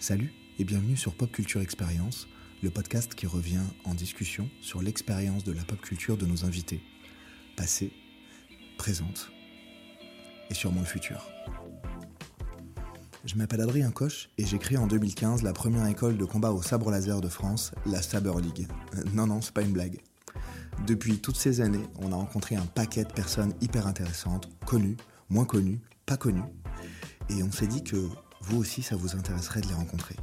Salut et bienvenue sur Pop Culture Experience, le podcast qui revient en discussion sur l'expérience de la pop culture de nos invités, passée, présente et sûrement le futur. Je m'appelle Adrien Coche et j'ai créé en 2015 la première école de combat au sabre laser de France, la Saber League. Euh, non, non, c'est pas une blague. Depuis toutes ces années, on a rencontré un paquet de personnes hyper intéressantes, connues, moins connues, pas connues. Et on s'est dit que vous aussi, ça vous intéresserait de les rencontrer.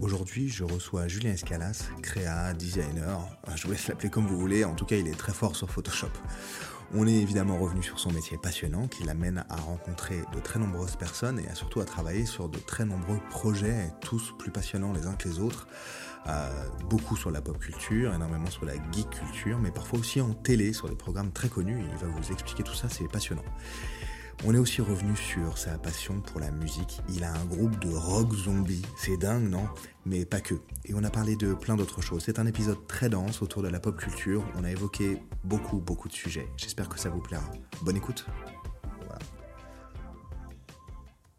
Aujourd'hui, je reçois Julien Escalas, créa, designer, je vous laisse l'appeler comme vous voulez, en tout cas il est très fort sur Photoshop. On est évidemment revenu sur son métier passionnant qui l'amène à rencontrer de très nombreuses personnes et surtout à travailler sur de très nombreux projets, tous plus passionnants les uns que les autres. Euh, beaucoup sur la pop culture, énormément sur la geek culture, mais parfois aussi en télé, sur des programmes très connus. il va vous expliquer tout ça, c'est passionnant. On est aussi revenu sur sa passion pour la musique. Il a un groupe de rock zombie. C'est dingue, non? Mais pas que. Et on a parlé de plein d'autres choses. C'est un épisode très dense autour de la pop culture. On a évoqué beaucoup, beaucoup de sujets. J'espère que ça vous plaira. Bonne écoute.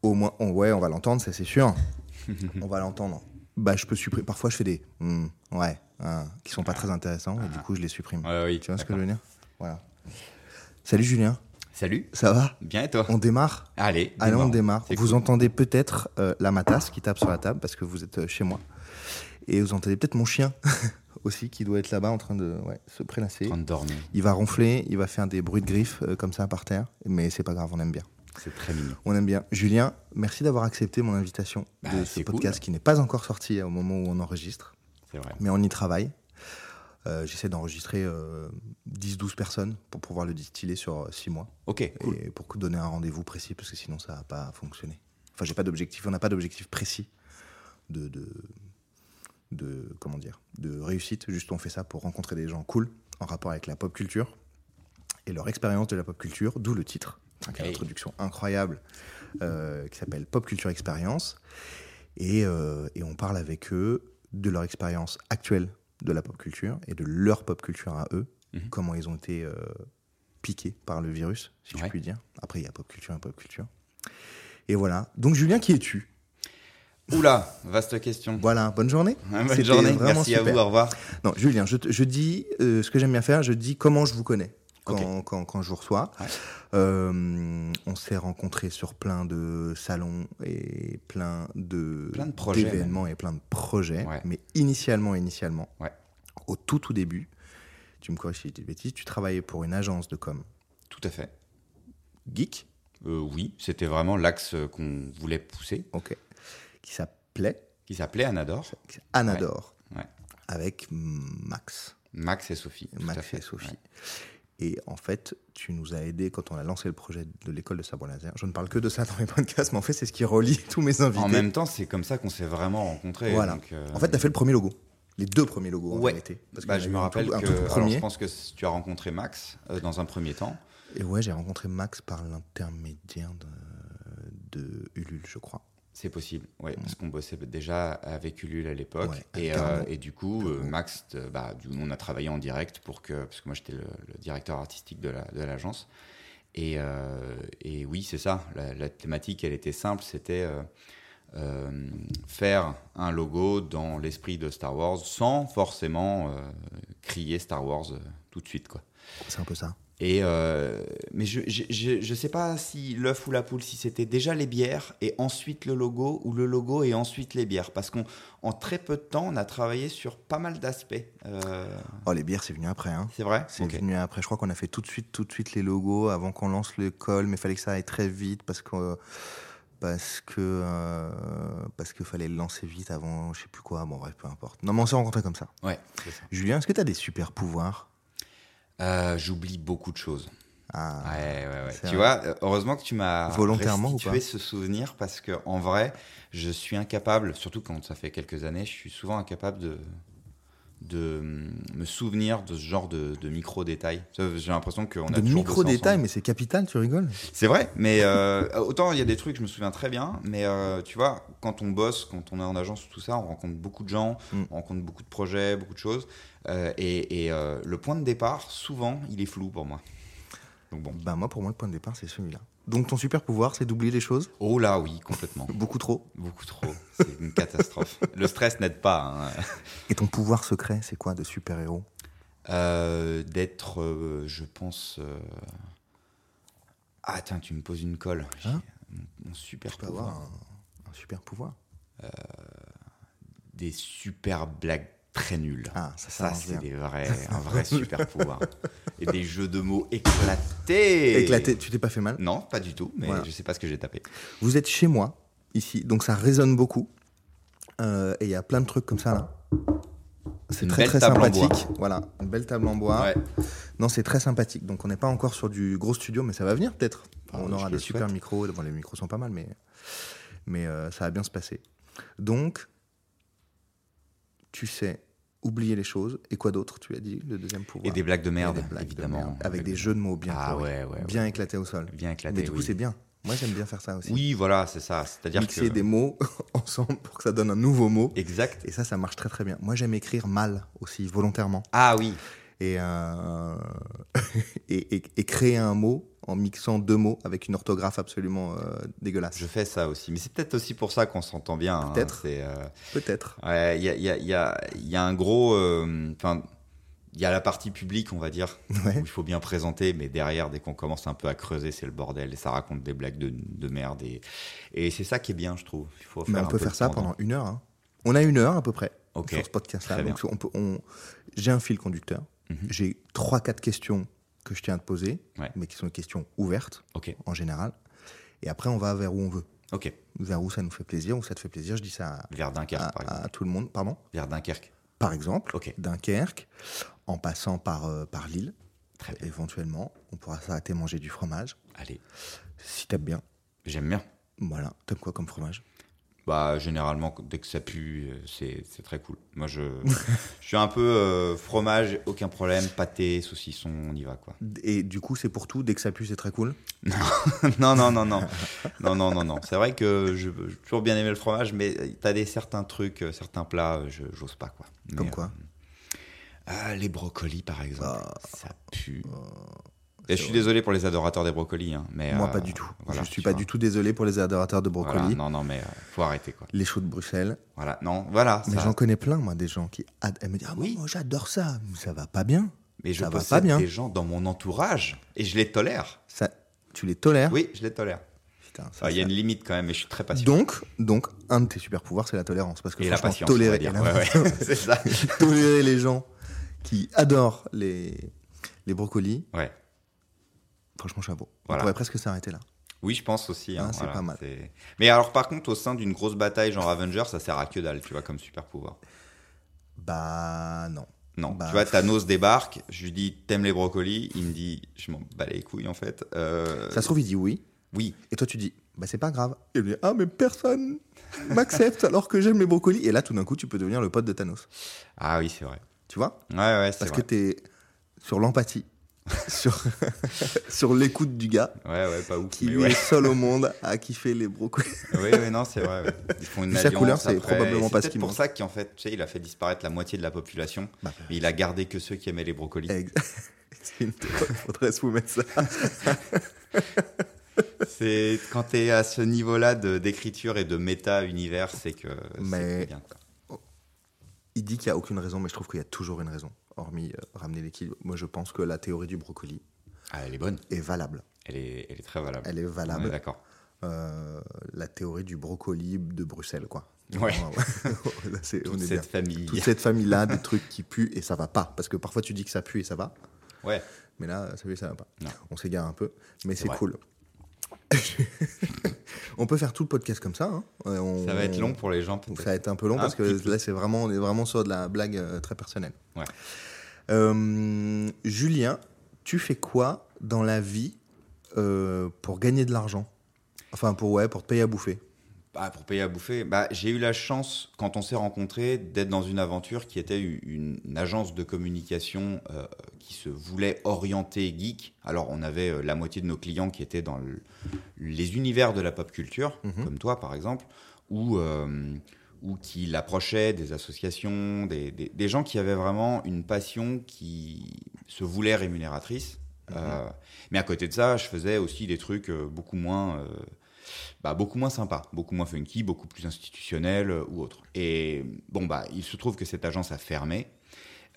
Au moins, ouais, on va l'entendre, ça c'est sûr. on va l'entendre. Bah, je peux supprimer. Parfois, je fais des hmm, ouais, hein, qui sont pas très intéressants et du coup, je les supprime. Ouais, oui, tu vois ce que je veux dire? Voilà. Salut Julien. Salut. Ça va? Bien et toi? On démarre? Allez. Allez, on démarre. Vous entendez peut-être euh, la matasse qui tape sur la table parce que vous êtes euh, chez moi. Et vous entendez peut-être mon chien aussi qui doit être là-bas en train de se prélasser. En train de dormir. Il va ronfler, il va faire des bruits de griffes euh, comme ça par terre. Mais c'est pas grave, on aime bien. C'est très mignon. On aime bien. Julien, merci d'avoir accepté mon invitation Bah, de ce podcast cool. qui n'est pas encore sorti au moment où on enregistre. C'est vrai. Mais on y travaille. Euh, J'essaie d'enregistrer 10-12 personnes pour pouvoir le distiller sur 6 mois. Ok, cool. et pour donner un rendez-vous précis parce que sinon ça va pas fonctionner. Enfin, j'ai pas d'objectif, on n'a pas d'objectif précis de, de, de comment dire, de réussite. Juste on fait ça pour rencontrer des gens cool en rapport avec la pop culture et leur expérience de la pop culture, d'où le titre, une introduction incroyable euh, qui s'appelle Pop Culture. Et, euh, et on parle avec eux de leur expérience actuelle de la pop culture et de leur pop culture à eux, Mhm. comment ils ont été euh, piqués par le virus, si je puis dire. Après, il y a pop culture et pop culture. Et voilà. Donc, Julien, qui es-tu? Oula, vaste question. Voilà, bonne journée. C'était Bonne journée, merci à vous, au revoir. Non, Julien, je, je dis euh, ce que j'aime bien faire, je dis comment je vous connais quand, Ok. quand, quand je vous reçois. Ouais. Euh, on s'est rencontrés sur plein de salons et plein de Plein de projets, d'événements et plein de projets. Ouais. Mais initialement, initialement, Ouais. au tout tout début, tu me corriges si je dis des bêtises, tu travaillais pour une agence de com Tout à fait. geek, Euh, oui, c'était vraiment l'axe euh, qu'on voulait pousser, ok, qui s'appelait? Qui s'appelait Anador. Anador, avec Max. Max et Sophie. Max et Sophie. Et en fait, tu nous as aidés quand on a lancé le projet de l'école de sabre laser. Je ne parle que de ça dans mes podcasts, mais en fait, c'est ce qui relie tous mes invités. En même temps, c'est comme ça qu'on s'est vraiment rencontrés. Voilà. donc, euh, En fait, tu as fait le premier logo. Les deux premiers logos, en Ouais. Parce bah, qu'il y je en me rappelle tout- que alors, je pense que tu as rencontré Max euh, dans un premier temps. Et ouais, j'ai rencontré Max par l'intermédiaire de, de Ulule, je crois. C'est possible, ouais, parce qu'on bossait déjà avec Ulule à l'époque. Ouais, et, euh, et du coup, euh. Max, euh, bah, du, on a travaillé en direct pour que, parce que moi j'étais le, le directeur artistique de la- de l'agence. et, euh, et oui, c'est ça, la, la thématique, elle était simple, c'était faire un logo dans l'esprit de Star Wars sans forcément crier Star Wars tout de suite, quoi. C'est un peu ça. Et euh, mais je, je, je, je sais pas si l'œuf ou la poule, si c'était déjà les bières et ensuite le logo ou le logo et ensuite les bières. Parce qu'en en très peu de temps, on a travaillé sur pas mal d'aspects. Euh, Oh, les bières, c'est venu après. Hein. c'est vrai? C'est venu après. Je crois qu'on a fait tout de suite, tout de suite les logos avant qu'on lance l'école, mais il fallait que ça aille très vite parce que parce que euh, parce fallait le lancer vite avant, je sais plus quoi. Bon bref, peu importe. Non, mais on s'est rencontrés comme ça. Ouais, ça. Julien, est-ce que tu as des super pouvoirs? Euh, J'oublie beaucoup de choses. ah, Ouais, ouais, ouais. Tu vrai. vois, euh, heureusement que tu m'as Volontairement ou pas ce souvenir parce que en vrai, je suis incapable, surtout quand ça fait quelques années, je suis souvent incapable de de hum, me souvenir de ce genre de, de micro détails. J'ai l'impression qu'on a De toujours micro bossé détails, ensemble. mais c'est capital, tu rigoles C'est vrai, mais euh, autant il y a des trucs je me souviens très bien, mais euh, tu vois, quand on bosse, quand on est en agence, tout ça, on rencontre beaucoup de gens, Mm. on rencontre beaucoup de projets, beaucoup de choses, euh, et, et, euh, le point de départ, souvent, il est flou pour moi. Donc bon. Bah moi, pour moi, le point de départ, c'est celui-là. Donc ton super pouvoir, c'est d'oublier les choses Oh là, oui, complètement. Beaucoup trop Beaucoup trop. C'est une catastrophe. le stress n'aide pas. hein. Et ton pouvoir secret, c'est quoi de super-héros? Euh, D'être, euh, je pense. euh, Ah, tiens, tu me poses une colle. Hein? mon, mon super Tu peux pouvoir. avoir un, un super pouvoir. Des super blagues très nulles. Ah, ça, ça Ça, marche c'est des vrais, un vrai super pouvoir. Et des jeux de mots éclatés. Éclaté, tu t'es pas fait mal? Non, pas du tout, mais Voilà. je sais pas ce que j'ai tapé. Vous êtes chez moi, ici, donc ça résonne beaucoup. Euh, et il y a plein de trucs comme ça là. C'est très très sympathique. Voilà, une belle table en bois. Ouais. Non, c'est très sympathique. Donc on n'est pas encore sur du gros studio, mais ça va venir peut-être. Ah, on aura des super souhaite. micros. Bon, les micros sont pas mal, mais, mais euh, ça va bien se passer. Donc, tu sais oublier les choses. Et quoi d'autre Tu as dit le deuxième pouvoir? Et des blagues de merde, de évidemment. merde, avec des jeux de mots bien Ah ouais, ouais, bien éclatés au sol. Bien éclaté. mais du coup, oui. c'est bien. Moi, j'aime bien faire ça aussi. Oui, voilà, c'est ça. C'est-à-dire Mixer que. des mots ensemble pour que ça donne un nouveau mot. Exact. Et ça, ça marche très très bien. Moi, j'aime écrire mal aussi, volontairement. Ah oui. Et, euh, et, et- et créer un mot en mixant deux mots avec une orthographe absolument euh, dégueulasse. Je fais ça aussi. Mais c'est peut-être aussi pour ça qu'on s'entend bien. hein. Peut-être. Euh, Peut-être. ouais, Il y, a, il y a- y a- y a un gros. euh, Enfin. Il y a la partie publique, on va dire, Ouais. où il faut bien présenter, mais derrière, dès qu'on commence un peu à creuser, c'est le bordel et ça raconte des blagues de, de merde. Et, et c'est ça qui est bien, je trouve. Il faut Mais on un peut peu faire ça pendant. une heure. hein. On a une heure à peu près sur ce podcast-là. On on- J'ai un fil conducteur. Mhm. J'ai trois, quatre questions que je tiens à te poser, Ouais. mais qui sont des questions ouvertes en général. Et après, on va vers où on veut. ok. Vers où ça nous fait plaisir, où ça te fait plaisir. Je dis ça à, Vers Dunkerque, à- par exemple. à tout le monde. Pardon Vers Dunkerque. Par exemple, Ok. Dunkerque, en passant par, euh, par Lille, Très bien. éventuellement. On pourra s'arrêter manger du fromage, Allez, si t'aimes bien. j'aime bien. Voilà, t'aimes quoi comme fromage? Bah, généralement, dès que ça pue, euh, c'est très cool. Moi, je, je suis un peu euh, fromage, aucun problème, pâté, saucisson, on y va, quoi. Et du coup, c'est pour tout, dès que ça pue, c'est très cool? non, non, non, non. Non, non, non, non. C'est vrai que je- j'ai toujours bien aimé le fromage, mais t'as des certains trucs, euh, certains plats, euh, je j'ose pas, quoi. Mais, Comme quoi? euh, ah, Les brocolis, par exemple. Ah. ça pue. c'est Et je suis vrai. désolé pour les adorateurs des brocolis, hein, mais. Moi, euh, pas du tout. voilà, je suis pas vois. du tout désolé pour les adorateurs de brocoli. Voilà, non, non, mais euh, faut arrêter, quoi. Les choux de Bruxelles. Voilà, non, voilà. Mais ça- j'en connais plein, moi, des gens qui elles me disent Ah, Oui. moi, j'adore ça. Mais ça va pas bien. Mais je ça va possède pas bien. des gens dans mon entourage et je les tolère. Ça, tu les tolères? Oui, je les tolère. Ah, Il y a ça- une limite quand même, mais je suis très patient. Donc, donc, un de tes super pouvoirs, c'est la tolérance. Parce que et la patience, tolérer, Ouais, ouais, ça. tolérer les gens qui adorent les, les brocolis, Ouais. franchement, chapeau. Voilà. On pourrait presque s'arrêter là. Oui, je pense aussi. hein, Ah, c'est voilà, pas mal. c'est- Mais alors, par contre, au sein d'une grosse bataille genre Avengers, ça sert à que dalle, tu vois, comme super pouvoir. Bah, non. Non, Bah, tu vois, Thanos débarque, je lui dis t'aimes les brocolis, il me dit je m'en bats les couilles en fait. Euh, Ça se trouve, il dit oui. Oui, Et toi, tu dis, bah, c'est pas grave. Et il me dit, ah, mais personne m'accepte alors que j'aime les brocolis. Et là, tout d'un coup, tu peux devenir le pote de Thanos. ah oui, c'est vrai. Tu vois Ouais, ouais, c'est Parce vrai. que t'es sur l'empathie, sur, sur l'écoute du gars Ouais, ouais, pas ouf. qui mais lui ouais. est seul au monde à kiffer les brocolis. oui, oui, non, c'est vrai. ouais. Ils font une sa couleur, c'est probablement pas ce C'est qu'il peut-être pour mange. ça qu'en fait, tu sais, il a fait disparaître la moitié de la population. Bah, Mais il a gardé que ceux qui aimaient les brocolis. c'est une faudrait se mettre ça. C'est quand t'es à ce niveau-là de- d'écriture et de méta-univers, c'est que Mais- c'est bien. quoi. Il dit qu'il n'y a aucune raison, mais je trouve qu'il y a toujours une raison, hormis euh, ramener l'équilibre. Moi, je pense que la théorie du brocoli Ah, elle est bonne. est valable. Elle est, elle est très valable. Elle est valable. d'accord. Euh, la théorie du brocoli de Bruxelles, quoi. Ouais. On Toute est cette bien. famille. toute cette famille-là, des trucs qui puent et ça va pas. Parce que parfois tu dis que ça pue et ça va, Ouais. mais là, ça pue et ça va pas. Non. On s'égare un peu, mais c'est cool. on peut faire tout le podcast comme ça. hein. On- Ça va être long pour les gens, Ça va être un peu long Un parce que peu. là, c'est vraiment, on est vraiment sur de la blague euh, très personnelle. Ouais. Euh, Julien, tu fais quoi dans la vie euh, pour gagner de l'argent? Enfin, pour, ouais, pour te payer à bouffer. Bah, pour payer à bouffer, bah, j'ai eu la chance, quand on s'est rencontrés, d'être dans une aventure qui était une, une agence de communication euh, qui se voulait orienter geek. Alors, on avait euh, la moitié de nos clients qui étaient dans le- les univers de la pop culture, Mhm. comme toi, par exemple, ou, euh, ou qui l'approchaient des associations, des, des- des gens qui avaient vraiment une passion qui se voulait rémunératrice. Euh, mais à côté de ça, je faisais aussi des trucs euh, beaucoup moins... bah, beaucoup moins sympa, beaucoup moins funky, beaucoup plus institutionnel euh, ou autre. Et bon, bah, il se trouve que cette agence a fermé.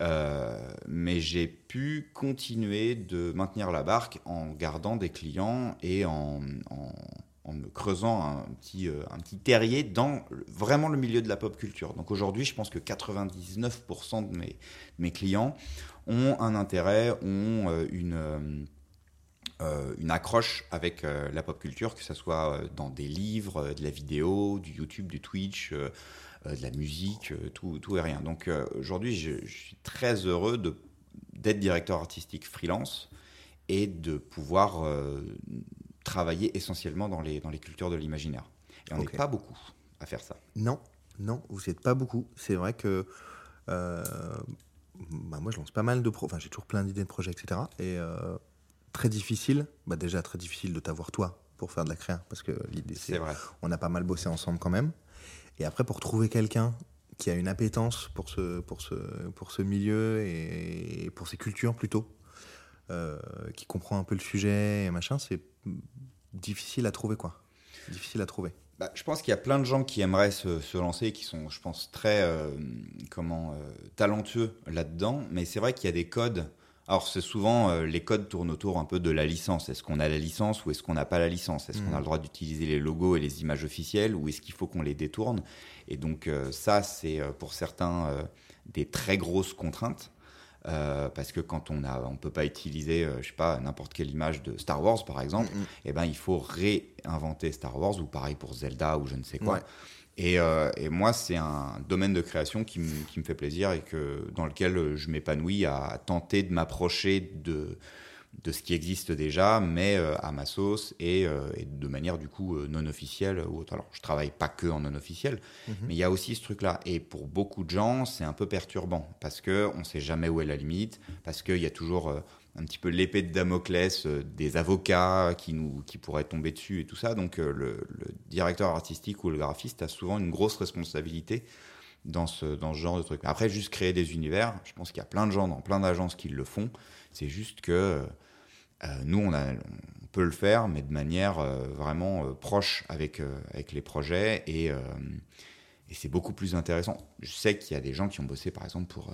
Euh, mais j'ai pu continuer de maintenir la barque en gardant des clients et en, en, me creusant un petit, euh, un petit terrier dans vraiment le milieu de la pop culture. Donc aujourd'hui, je pense que 99% de mes, mes clients ont un intérêt, ont une euh, une accroche avec euh, la pop culture, que ce soit euh, dans des livres, de la vidéo, du YouTube, du Twitch, de la musique, tout, tout et rien. Donc aujourd'hui, je, je, suis très heureux d'être directeur artistique freelance et de pouvoir travailler essentiellement dans les, dans les cultures de l'imaginaire. Et on n'est okay. pas beaucoup à faire ça. Non, non, vous n'êtes pas beaucoup. C'est vrai que bah moi, je lance pas mal de projets. Enfin, j'ai toujours plein d'idées de projets, etc. Et très difficile, bah déjà très difficile de t'avoir toi pour faire de la créa, parce que l'idée c'est, on a pas mal bossé ensemble quand même. Et après pour trouver quelqu'un qui a une appétence pour ce, pour ce, pour ce milieu et pour ces cultures plutôt, euh, qui comprend un peu le sujet et machin, c'est difficile à trouver quoi. Difficile à trouver. Bah, je pense qu'il y a plein de gens qui aimeraient se, se lancer, qui sont, je pense, très euh, comment euh, talentueux là-dedans. Mais c'est vrai qu'il y a des codes alors, c'est souvent, euh, les codes tournent autour un peu de la licence. Est-ce qu'on a la licence ou est-ce qu'on n'a pas la licence? Est-ce mmh. qu'on a le droit d'utiliser les logos et les images officielles ou est-ce qu'il faut qu'on les détourne? Et donc, euh, ça, c'est euh, pour certains euh, des très grosses contraintes. Parce que quand on a, on peut pas utiliser, je sais pas, n'importe quelle image de Star Wars par exemple, mmh. et eh ben il faut réinventer Star Wars ou pareil pour Zelda ou je ne sais quoi. Ouais. Et, euh, et, moi, c'est un domaine de création qui me, qui me fait plaisir et que, dans lequel je m'épanouis à tenter de m'approcher de, de ce qui existe déjà, mais euh, à ma sauce et, euh, et, de manière du coup euh, non officielle ou autre. Alors, je travaille pas que en non officiel, -hmm. mais il y a aussi ce truc-là. Et pour beaucoup de gens, c'est un peu perturbant parce que on sait jamais où est la limite, parce qu'il y a toujours euh, un petit peu l'épée de Damoclès euh, des avocats qui, nous, qui pourraient tomber dessus et tout ça. Donc euh, le, directeur artistique ou le graphiste a souvent une grosse responsabilité dans ce, dans ce genre de truc. Après, juste créer des univers, je pense qu'il y a plein de gens dans plein d'agences qui le font. C'est juste que euh, nous, on, a, on peut le faire, mais de manière vraiment proche avec, avec les projets et, et c'est beaucoup plus intéressant. Je sais qu'il y a des gens qui ont bossé, par exemple, pour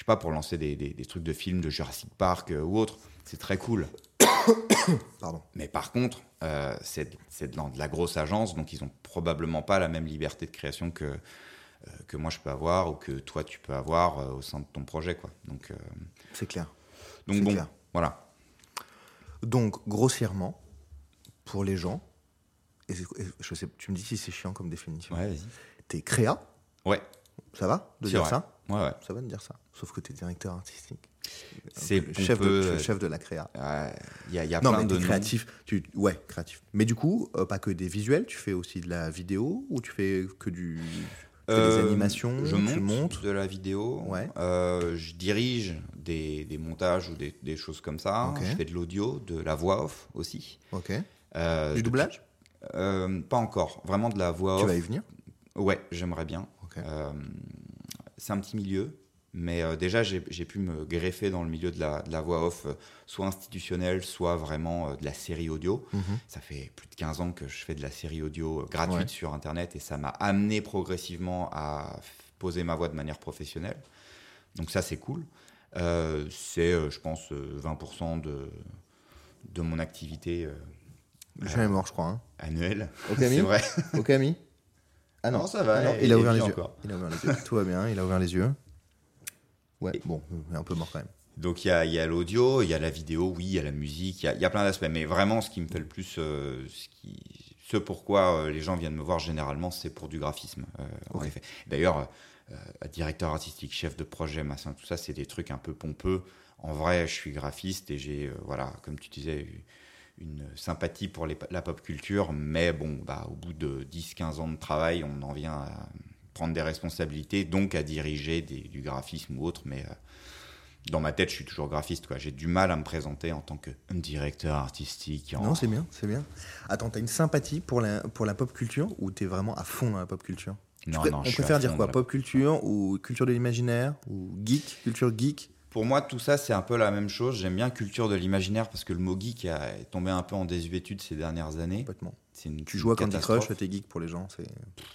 je sais pas, pour lancer des, des, des, trucs de films de Jurassic Park euh, ou autre. C'est très cool. Pardon. Mais par contre, euh, c'est dans de la grosse agence, donc ils ont probablement pas la même liberté de création que, euh, que moi je peux avoir ou que toi tu peux avoir euh, au sein de ton projet. Quoi. Donc, c'est clair. Donc bon, clair. voilà. Donc, grossièrement, pour les gens, et, et je sais, tu me dis si c'est chiant comme définition. Ouais, vas-y. T'es créa? Ouais. Ça va de dire vrai. ça? Ouais, ouais. Ça va de dire ça. Sauf que tu es directeur artistique. C'est chef, de, chef de la créa. Il y a, y a non, plein mais de créatif. Tu, ouais, créatif. Mais du coup, euh, pas que des visuels, tu fais aussi de la vidéo ou tu fais que du que euh, des animations Je monte, montes? de la vidéo. Ouais. Euh, je dirige des, des, montages ou des, des, choses comme ça. Okay. Je fais de l'audio, de la voix off aussi. Ok. Euh, du doublage? Pas encore. Vraiment de la voix off. Tu vas y venir? Ouais, j'aimerais bien. Okay c'est un petit milieu, mais euh, déjà j'ai pu me greffer dans le milieu de la, de la voix off, euh, soit institutionnelle, soit vraiment euh, de la série audio. Mm-hmm. Ça fait plus de 15 ans que je fais de la série audio gratuite ouais. sur Internet et ça m'a amené progressivement à poser ma voix de manière professionnelle. Donc ça c'est cool. C'est, je pense, 20% de, de mon activité. Jamais mort, je crois. Hein. Annuelle. Okay, c'est vrai. Ok, ami ah non, non, ça va. Ah non, il, a ouvert les yeux. Il a ouvert les yeux. Tout va bien, il a ouvert les yeux. Ouais, et bon, il est un peu mort quand même. Donc il y a, l'audio, il y a la vidéo, oui, il y a la musique, il y a, y a, plein d'aspects. Mais vraiment, ce qui me fait le plus, euh, ce, qui, ce pourquoi euh, les gens viennent me voir généralement, c'est pour du graphisme. Euh, okay. En effet. D'ailleurs, directeur artistique, chef de projet, machin, tout ça, c'est des trucs un peu pompeux. En vrai, je suis graphiste et j'ai, voilà, comme tu disais, une sympathie pour les, la pop culture, mais bon, bah, au bout de 10-15 ans de travail, on en vient à prendre des responsabilités, donc à diriger des, du graphisme ou autre, mais euh, dans ma tête, je suis toujours graphiste. quoi. J'ai du mal à me présenter en tant que directeur artistique. En... Non, c'est bien, c'est bien. Attends, t'as une sympathie pour la, pour la pop culture ou t'es vraiment à fond dans la pop culture? Non, non, On préfère dire quoi? la... Pop culture ou culture de l'imaginaire ou geek, culture geek? Pour moi, tout ça, c'est un peu la même chose. J'aime bien culture de l'imaginaire parce que le mot geek a, est tombé un peu en désuétude ces dernières années. c'est une Tu joues à Candy. Crush, t'es geek pour les gens, c'est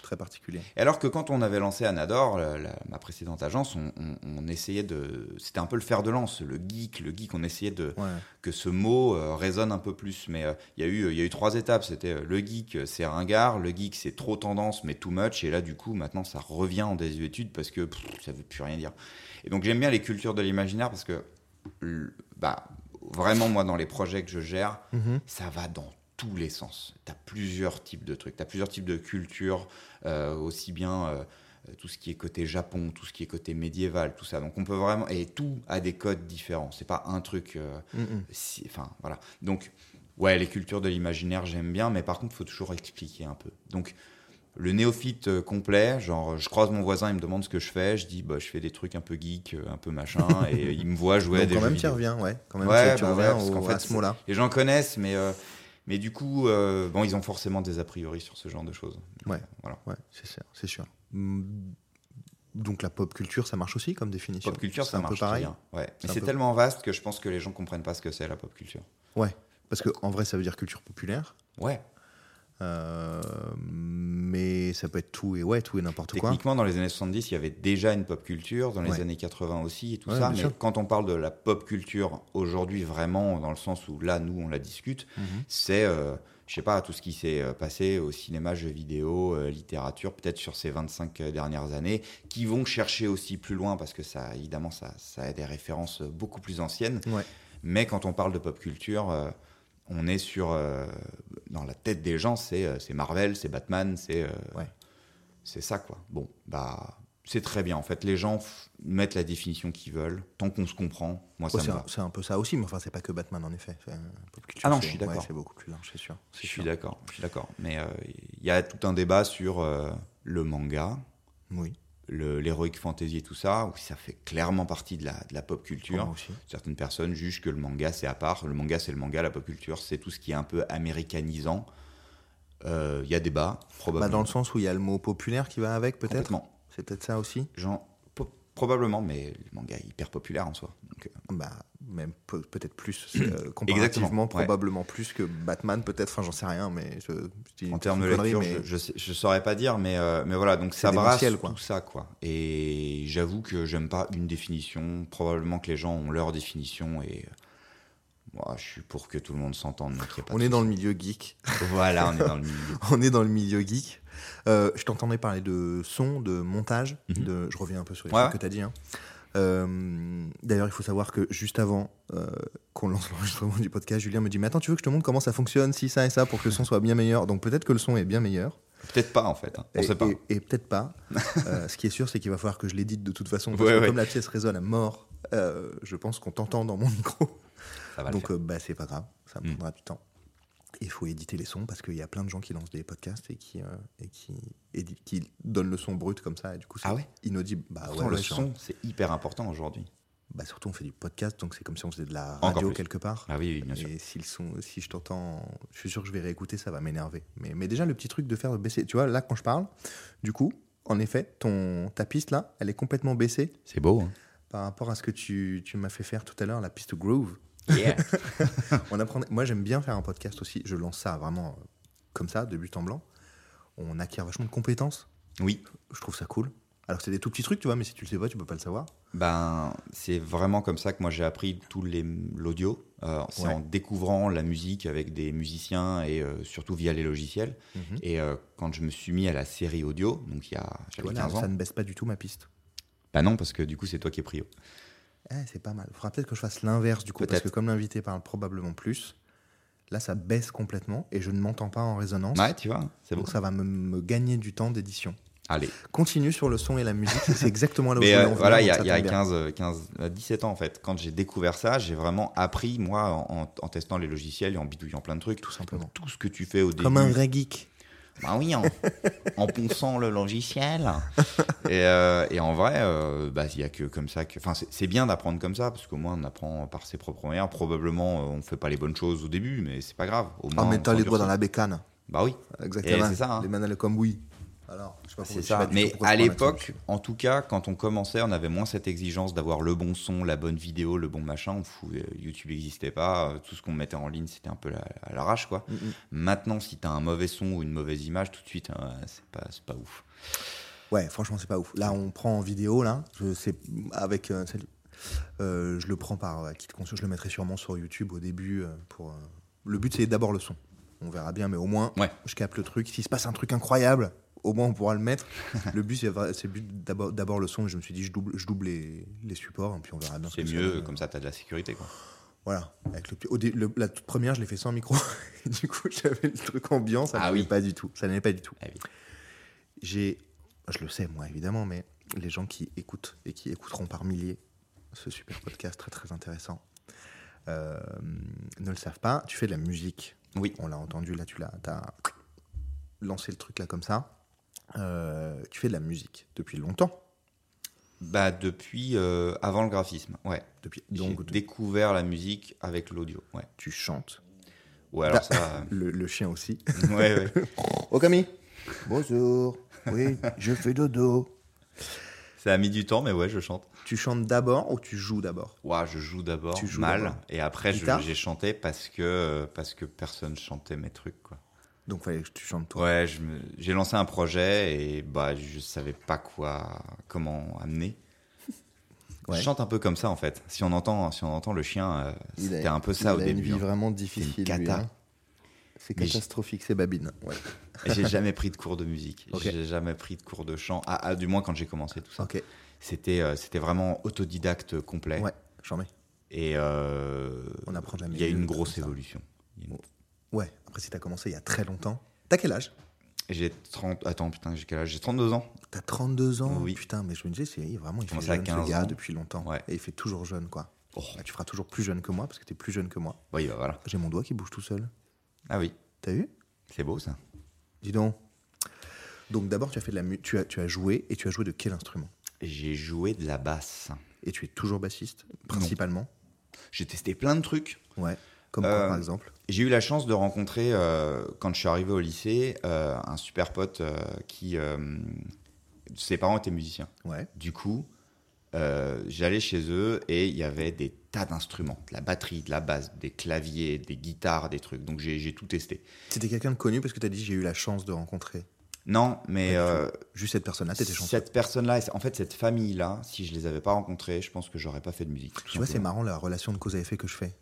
très particulier. Et alors que quand on avait lancé Anador, la- la- ma précédente agence, on, on- on essayait de. C'était un peu le fer de lance, le geek, le geek. On essayait de Ouais. que ce mot euh, résonne un peu plus. Mais euh, il y a eu, il y a eu trois étapes. C'était euh, le geek, c'est ringard. Le geek, c'est trop tendance, mais too much. Et là, du coup, maintenant, ça revient en désuétude parce que pff, ça veut plus rien dire. Et donc, j'aime bien les cultures de l'imaginaire parce que, bah, vraiment, moi, dans les projets que je gère, Mhm. ça va dans tous les sens. Tu as plusieurs types de trucs, tu as plusieurs types de cultures, euh, aussi bien euh, tout ce qui est côté Japon, tout ce qui est côté médiéval, tout ça. Donc on peut vraiment... Et tout a des codes différents. C'est pas un truc... euh, si- Enfin, voilà. Donc, ouais, les cultures de l'imaginaire, j'aime bien, mais par contre, il faut toujours expliquer un peu. Donc, le néophyte euh, complet, genre, je croise mon voisin, il me demande ce que je fais, je dis, bah, je fais des trucs un peu geek, euh, un peu machin, et il me voit jouer à des quand jeux même, tu reviens, ouais. Quand même, Ouais, tu, bah reviens ouais, parce au- qu'en fait, à ce mot-là. Les gens connaissent, mais, euh, mais du coup, euh, bon, ils ont forcément des a priori sur ce genre de choses. Ouais. Voilà. Ouais, c'est sûr. C'est sûr. Mm, Donc la pop culture, ça marche aussi comme définition. Pop culture, ça un marche peu pareil. bien. Ouais. Mais c'est peu- tellement vaste que je pense que les gens comprennent pas ce que c'est la pop culture. Ouais, parce que en vrai, ça veut dire culture populaire, Ouais. Euh, mais ça peut être tout et ouais, tout et n'importe quoi. Techniquement, dans les années 70, il y avait déjà une pop culture, dans les Ouais. années 80 aussi, et tout Ouais, ça. Mais sûr. quand on parle de la pop culture aujourd'hui, vraiment, dans le sens où là, nous, on la discute, Mhm. c'est, euh, je sais pas, tout ce qui s'est euh, passé au cinéma, jeux vidéo, euh, littérature, peut-être sur ces 25 dernières années, qui vont chercher aussi plus loin, parce que ça, évidemment, ça, ça a des références beaucoup plus anciennes. Ouais. Mais quand on parle de pop culture, on est sur. euh, dans la tête des gens, c'est euh, Marvel, c'est Batman, c'est. euh, Ouais. C'est ça, quoi. Bon, bah. C'est très bien. En fait, les gens mettent la définition qu'ils veulent. Tant qu'on se comprend, moi, ça me c'est va. un, c'est un peu ça aussi, mais enfin, c'est pas que Batman en effet. Ah non, je suis d'accord. ouais, c'est beaucoup plus large, c'est sûr. Je suis d'accord, je suis d'accord. Mais il y a tout un débat sur le manga, Oui, l'heroic fantasy et tout ça, où ça fait clairement partie de la, de la pop culture. aussi. Certaines personnes jugent que le manga c'est à part. Le manga c'est le manga, la pop culture c'est tout ce qui est un peu américanisant. Euh, Il y a débat, Bah, probablement. dans le sens où il y a le mot populaire qui va avec, peut-être? C'est peut-être ça aussi? Genre, po- probablement, mais le manga est hyper populaire en soi. Donc, euh, Bah, même pe- peut-être plus, euh, comparativement, ouais. probablement plus que Batman, peut-être. Enfin, j'en sais rien, mais je, je dis en termes de lecture, mais je, je, saurais pas dire, mais, euh, mais voilà, donc ça brasse quoi. tout ça, quoi. Et j'avoue que j'aime pas une définition. Probablement que les gens ont leur définition et euh, moi, je suis pour que tout le monde s'entende. on est dans le milieu geek. Voilà, on est dans le milieu. on est dans le milieu geek. Euh, je t'entendais parler de son, de montage. Mhm. de, je reviens un peu sur les Ouais, trucs que tu as dit. hein. Euh, D'ailleurs, il faut savoir que juste avant euh, qu'on lance l'enregistrement du podcast, Julien me dit Mais attends, tu veux que je te montre comment ça fonctionne, si ça et ça, pour que le son soit bien meilleur? Donc peut-être que le son est bien meilleur. Peut-être pas en fait. hein. On et, sait pas. et- et peut-être pas. Euh, ce qui est sûr, c'est qu'il va falloir que je l'édite de toute façon. Parce Ouais, que ouais. comme la pièce résonne à mort, je pense qu'on t'entend dans mon micro. Ça va Donc bah, c'est pas grave, ça me Mm. prendra du temps. Il faut éditer les sons parce qu'il y a plein de gens qui lancent des podcasts et qui, euh, et qui, qui donnent le son brut comme ça. Et du coup, c'est Ah ouais? inaudible. Bah, ouais, Pourtant, le ouais, son, c'est hyper important aujourd'hui. bah, surtout, on fait du podcast, donc c'est comme si on faisait de la radio quelque part. Ah oui, oui, bien sûr. Et si je t'entends, je suis sûr que je vais réécouter, ça va m'énerver. Mais, mais déjà, le petit truc de faire baisser. Tu vois, là, quand je parle, du coup, en effet, ton, ta piste là, elle est complètement baissée C'est beau. hein. par rapport à ce que tu, tu m'as fait faire tout à l'heure, la piste groove. Yeah. On apprenait- Moi, j'aime bien faire un podcast aussi. Je lance ça vraiment euh, comme ça, de but en blanc. On acquiert vachement de compétences. oui. Je trouve ça cool. Alors, c'est des tout petits trucs, tu vois, mais si tu le sais pas, tu peux pas le savoir. Ben, c'est vraiment comme ça que moi j'ai appris tout l'audio. Euh, c'est Ouais. en découvrant la musique avec des musiciens et euh, surtout via les logiciels. Mhm. Et euh, quand je me suis mis à la série audio, donc il y a Tu j'avais vois, là, 15 ans. ça ne baisse pas du tout ma piste. Bah non, parce que du coup c'est toi qui es prio. Eh, c'est pas mal. Il faudra peut-être que je fasse l'inverse du coup, parce que comme l'invité parle probablement plus, là, ça baisse complètement et je ne m'entends pas en résonance. Ouais, tu vois, c'est bon. Donc, ça va me, me gagner du temps d'édition. Allez. Continue sur le son et la musique, c'est exactement là où je euh, voilà, il y a, y a tombe bien. 15, euh, 15, euh, 17 ans en fait, quand j'ai découvert ça, j'ai vraiment appris moi en, en- en testant les logiciels et en bidouillant plein de trucs. Tout simplement. Tout ce que tu fais au début. Comme un vrai geek. Bah oui, en, en ponçant le logiciel. Et, euh, et en vrai, euh, bah, il y a que comme ça que. Enfin, c'est- bien d'apprendre comme ça, parce qu'au moins on apprend par ses propres moyens. Probablement, euh, on fait pas les bonnes choses au début, mais c'est pas grave. Au Ah, moins, on t'as les doigts dans la bécane. Bah oui. Exactement. c'est ça, hein. Les manales comme oui. Alors, je sais pas C'est ça. pas Mais à l'époque, en tout cas, quand on commençait, on avait moins cette exigence d'avoir le bon son, la bonne vidéo, le bon machin. Euh, YouTube n'existait pas. euh, Tout ce qu'on mettait en ligne, c'était un peu la- à l'arrache, quoi. Mm, mm. Maintenant, si t'as un mauvais son ou une mauvaise image, tout de suite, euh, c'est pas, c'est pas ouf. Ouais, franchement, c'est pas ouf. Là, on prend en vidéo, là. Je sais, avec. euh, celle- euh, je le prends par euh, kit conscience. Je le mettrai sûrement sur YouTube au début. euh, pour, Le but, c'est d'abord le son. On verra bien, mais au moins, Ouais. je capte le truc. S'il se passe un truc incroyable, au moins, on pourra le mettre. le but, c'est d'abord le son. Je me suis dit, je double, je double les, les supports, puis on verra bien. ce C'est ça mieux, comme ça, t'as de la sécurité, quoi. Voilà. Avec le, petit- au dé- le- la toute première, je l'ai fait sans micro. Du coup, j'avais le truc ambiant. Ça Ah n'allait oui. pas du tout. Ça n'allait pas du tout. Ah oui. J'ai, je le sais moi évidemment, mais les gens qui écoutent et qui écouteront par milliers ce super podcast très très intéressant euh, ne le savent pas. Tu fais de la musique. Oui. On l'a entendu là, tu l'as, as lancé le truc là comme ça. Euh, tu fais de la musique depuis longtemps? Bah, depuis euh, avant le graphisme, ouais. Depuis, Donc, découvert la musique avec l'audio, ouais. tu chantes. Ouais, alors Bah. ça. Le, le chien aussi. euh, ouais, ouais. Oh Camille. Bonjour. Oui, je fais dodo. Ça a mis du temps, mais ouais, je chante. Tu chantes d'abord ou tu joues d'abord? Ouah, je joue d'abord Tu joues mal, et après j'ai chanté parce que parce que personne chantait mes trucs, quoi. Donc fallait que tu chantes toi. Ouais, j'ai lancé un projet et bah je savais pas quoi, comment amener. Ouais. Je chante un peu comme ça en fait. Si on entend, si on entend le chien, euh, Il a- c'était un peu ça il au a début. une vie hein. vraiment difficile. cata. hein. C'est catastrophique, c'est Babine. Ouais. J'ai jamais pris de cours de musique. J'ai jamais pris de cours de chant. Ah, ah, du moins quand j'ai commencé tout ça. Ok. C'était euh, c'était vraiment autodidacte complet. Ouais, j'en mets. Et euh, On apprend jamais Il y a une grosse évolution. Il y a une- Ouais, après si t'as commencé il y a très longtemps. T'as quel âge? J'ai 30. Attends, putain, j'ai quel âge? J'ai 32 ans. T'as 32 ans? Oui. Putain, mais je me disais, c'est vraiment, il fait à jeune 15 ce gars ans? depuis longtemps. Ouais. Et il fait toujours jeune, quoi. Oh. Bah, tu feras toujours plus jeune que moi, parce que t'es plus jeune que moi. Oui, bah voilà. J'ai mon doigt qui bouge tout seul. Ah oui, T'as vu? C'est beau ça. Dis donc. Donc d'abord, tu as fait de la mu- tu as, tu as joué, et tu as joué de quel instrument? J'ai joué de la basse. Et tu es toujours bassiste, principalement? J'ai testé plein de trucs. Ouais. Comme quoi, Euh, par exemple J'ai eu la chance de rencontrer, euh, quand je suis arrivé au lycée, euh, un super pote qui. ses parents étaient musiciens. Ouais. Du coup, euh, j'allais chez eux et il y avait des tas d'instruments, de la batterie, de la basse, des claviers, des guitares, des trucs. Donc j'ai tout testé. C'était quelqu'un de connu parce que t'as dit j'ai eu la chance de rencontrer. Non, mais euh, Juste cette personne-là, t'étais chanceux. cette personne-là, en fait, cette famille-là, si je les avais pas rencontrés, je pense que j'aurais pas fait de musique. Tu vois, c'est marrant la relation de cause à effet que je fais.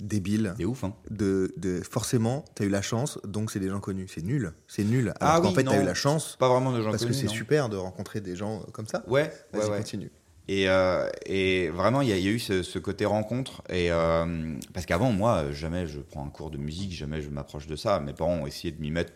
Débile. C'est ouf, hein De, de, forcément, t'as eu la chance, donc c'est des gens connus. C'est nul. C'est nul. Alors Ah qu'en oui, fait, t'as eu la chance Pas vraiment de gens parce que connus, c'est super de rencontrer des gens euh, comme ça. Ouais, ouais, continue. Et, euh, et vraiment, il y, a- il y a eu ce, ce côté rencontre. Et, euh, parce qu'avant, moi, jamais je prends un cours de musique, jamais je m'approche de ça. Mes parents ont essayé de m'y mettre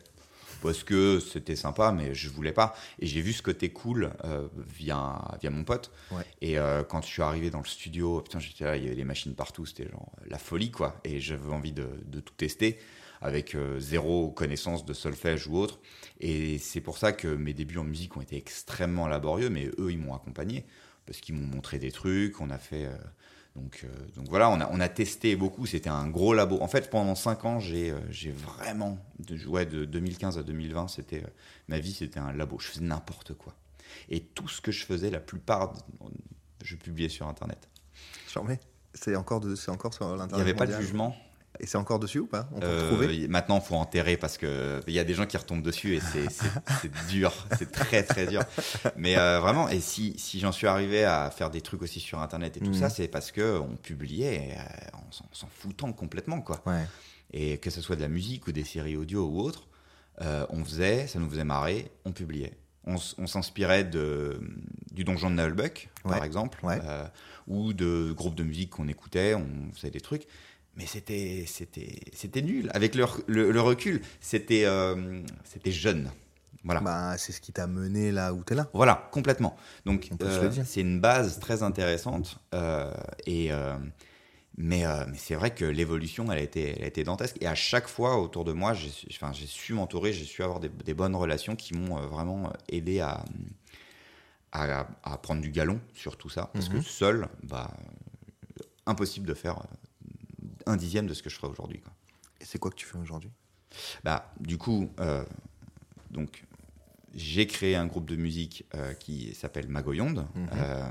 parce que c'était sympa, mais je voulais pas. Et j'ai vu ce côté cool euh, via, via mon pote. Ouais. Et euh, quand je suis arrivé dans le studio, putain, j'étais là, il y avait des machines partout, c'était genre la folie, quoi. Et j'avais envie de, de tout tester avec euh, zéro connaissance de solfège ou autre. Et c'est pour ça que mes débuts en musique ont été extrêmement laborieux, mais eux, ils m'ont accompagné parce qu'ils m'ont montré des trucs, on a fait. Euh, donc, euh, donc voilà, on a, on a testé beaucoup, c'était un gros labo. En fait, pendant 5 ans, j'ai euh, j'ai vraiment. De, ouais, de 2015 à 2020, c'était. euh, ma vie, c'était un labo. Je faisais n'importe quoi. Et tout ce que je faisais, la plupart, je publiais sur Internet. J'en mets. C'est encore, de, encore sur l'internet. Il n'y avait pas de jugement? Et c'est encore dessus ou pas? On peut Euh, retrouver? maintenant, il faut enterrer parce que il y a des gens qui retombent dessus et c'est- dur, c'est très très dur. Mais euh, vraiment, et si, si j'en suis arrivé à faire des trucs aussi sur Internet et tout ça, c'est parce que on publiait euh, en s'en- foutant complètement, quoi. Ouais. Et que ce soit de la musique ou des séries audio ou autre, on faisait, ça nous faisait marrer, on publiait. On, s'inspirait de, du donjon de Nullbuck, Ouais, par exemple, ouais. euh, ou de groupes de musique qu'on écoutait, on faisait des trucs. Mais c'était, c'était, c'était nul. Avec le, le, le recul, c'était, euh, c'était jeune. Voilà. Bah, c'est ce qui t'a mené là où t'es là. Voilà, complètement. Donc, euh, c'est une base très intéressante. euh, et, euh, mais mais c'est vrai que l'évolution, elle a, été, elle a été dantesque. Et à chaque fois, autour de moi, j'ai su- enfin, j'ai su m'entourer, j'ai su avoir des, des bonnes relations qui m'ont vraiment aidé à, à, à prendre du galon sur tout ça. Parce Mhm. que seul, bah, impossible de faire un dixième de ce que je ferais aujourd'hui. Et c'est quoi que tu fais aujourd'hui? Bah, du coup, euh, donc, j'ai créé un groupe de musique euh, qui s'appelle Magoyonde. Mhm. Euh,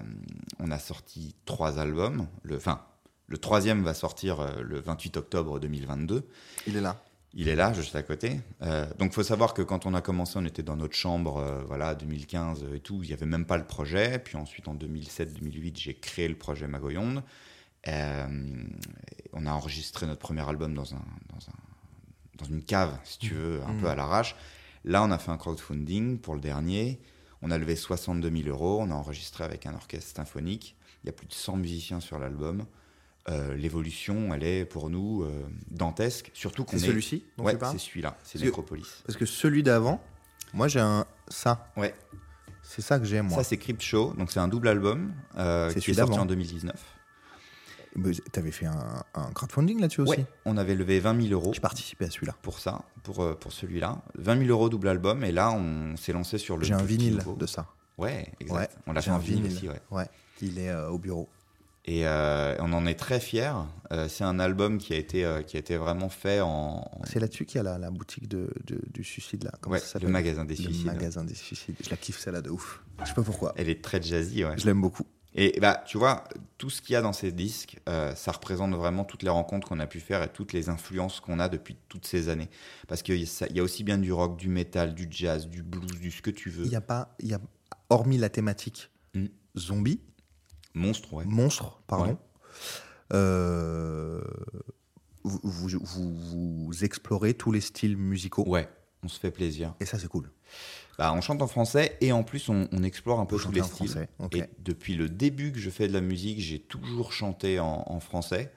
on a sorti trois albums. Le, enfin, le troisième va sortir le 28 octobre 2022. Il est là. Il est là, juste à côté. Euh, donc, faut savoir que quand on a commencé, on était dans notre chambre, euh, voilà, 2015 et tout. Il n'y avait même pas le projet. Puis ensuite, en 2007-2008, j'ai créé le projet Magoyonde. Euh, on a enregistré notre premier album dans, un, dans, un, dans une cave, si tu veux, un Mhm. peu à l'arrache. Là, on a fait un crowdfunding pour le dernier. On a levé 62 000 euros. On a enregistré avec un orchestre symphonique. Il y a plus de 100 musiciens sur l'album. Euh, L'évolution, elle est pour nous euh, dantesque. Surtout qu'on C'est est. celui-ci dont Ouais, c'est celui-là. C'est Necropolis. Parce que celui d'avant, moi j'ai un ça. Ouais. C'est ça que j'aime moi. Ça, c'est Crypt Show. Donc, c'est un double album euh, C'est qui est sorti en 2019. Mais T'avais fait un, un crowdfunding là-dessus aussi Ouais. On avait levé 20 000 euros J'ai participé à celui-là. pour ça, pour, euh, pour celui-là. 20 000 euros double album. Et là, on s'est lancé sur le. J'ai un vinyle nouveau. de ça. Ouais, exact. Ouais, on l'a fait en un vinyle, vinyle. aussi, ouais. Ouais, il est euh, au bureau. Et euh, on en est très fiers. Euh, c'est un album qui a été, euh, qui a été vraiment fait en. en- C'est là-dessus qu'il y a la, la boutique de, de- du suicide là. Comment Ouais, ça le magasin des Le suicides. magasin des suicides. Je la kiffe celle-là de ouf. Je sais pas pourquoi. Elle est très jazzy, ouais. Je l'aime beaucoup. Et bah, tu vois, tout ce qu'il y a dans ces disques, euh, ça représente vraiment toutes les rencontres qu'on a pu faire et toutes les influences qu'on a depuis toutes ces années. Parce qu'il y, a- il y a aussi bien du rock, du metal, du jazz, du blues, du ce que tu veux. Il y a pas, y a hormis la thématique Mm. zombie, Monstre, ouais. monstre, pardon. Ouais. euh, vous, vous, vous- vous explorez tous les styles musicaux. Ouais, on se fait plaisir. Et ça c'est cool. Bah, on chante en français et en plus, on, on explore un peu tous les en styles. Et depuis le début que je fais de la musique, j'ai toujours chanté en, en français.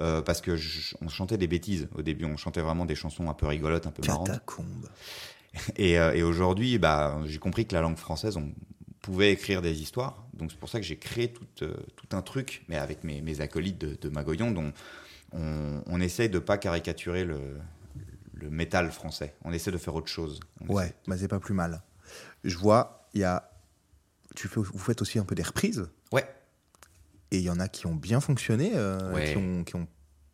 euh, parce que je- on chantait des bêtises au début, on chantait vraiment des chansons un peu rigolotes, un peu marrantes. Catacombe. Et, euh, et aujourd'hui, bah, j'ai compris que la langue française, on pouvait écrire des histoires. Donc c'est pour ça que j'ai créé tout, euh, tout un truc, mais avec mes, mes acolytes de, de Magoyon, dont on, on essaie de pas caricaturer le, le métal français. On essaie de faire autre chose. On Ouais, essaie- mais c'est pas plus mal. Je vois, il y a. Tu fais, vous faites aussi un peu des reprises. Ouais. Et il y en a qui ont bien fonctionné, euh, Ouais. qui, ont, qui ont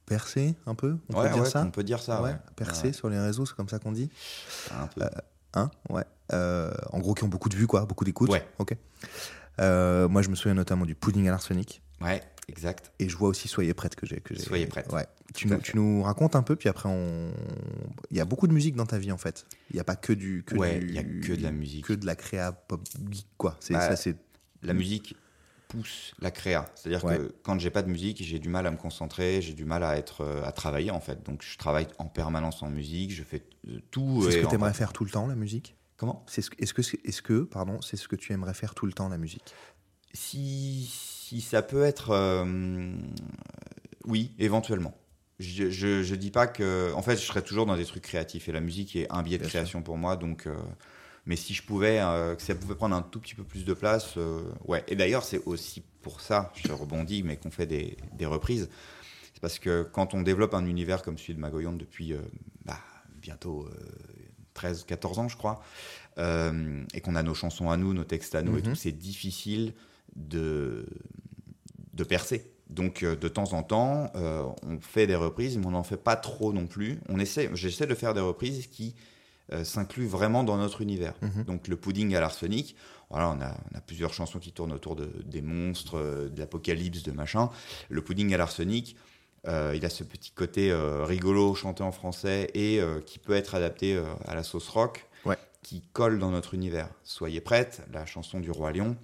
percé un peu. On Ouais, peut dire ouais, ça on peut dire ça. Ouais. Percé sur les réseaux, c'est comme ça qu'on dit. un peu. Hein Ouais. Euh, en gros, qui ont beaucoup de vues, quoi, beaucoup d'écoutes. Ouais. Ok. Euh, moi, je me souviens notamment du pudding à l'arsenic. Ouais, exact. Et je vois aussi Soyez prête que j'ai. Soyez prête. Ouais. Tu nous, fait. tu nous racontes un peu, puis après, on... il y a beaucoup de musique dans ta vie, en fait. Il n'y a pas que du. Que Ouais, il y a que de la musique. Que de la créa pop geek, quoi. C'est, Bah, ça, c'est... La musique pousse la créa. C'est-à-dire Ouais. que quand j'ai pas de musique, j'ai du mal à me concentrer, j'ai du mal à être euh, à travailler en fait. Donc je travaille en permanence en musique, je fais euh, tout. C'est ce que tu aimerais faire tout le temps, la musique? Comment? C'est ce, que- Est-ce que, est-ce que pardon, c'est ce que tu aimerais faire tout le temps, la musique? Si, si ça peut être. euh, oui, éventuellement. Je, je, je dis pas que. En fait, je serais toujours dans des trucs créatifs et la musique est un biais de Bien création pour moi. Donc, euh, mais si je pouvais, euh, que ça pouvait prendre un tout petit peu plus de place, euh, ouais. Et d'ailleurs, c'est aussi pour ça, je rebondis, mais qu'on fait des, des reprises. C'est parce que quand on développe un univers comme celui de Magoyonde depuis bah, bientôt euh, 13, 14 ans, je crois, et qu'on a nos chansons à nous, nos textes à nous et Mhm. tout, c'est difficile de, de percer. Donc euh, de temps en temps, euh, on fait des reprises, mais on n'en fait pas trop non plus. On essaie, j'essaie de faire des reprises qui euh, s'incluent vraiment dans notre univers. Mhm. Donc le pudding à l'arsenic, voilà, on a, on a plusieurs chansons qui tournent autour de, des monstres, euh, de l'apocalypse, de machin. Le pudding à l'arsenic, il a ce petit côté rigolo chanté en français et qui peut être adapté à la sauce rock, Ouais. qui colle dans notre univers. Soyez prêtes, la chanson du roi lion,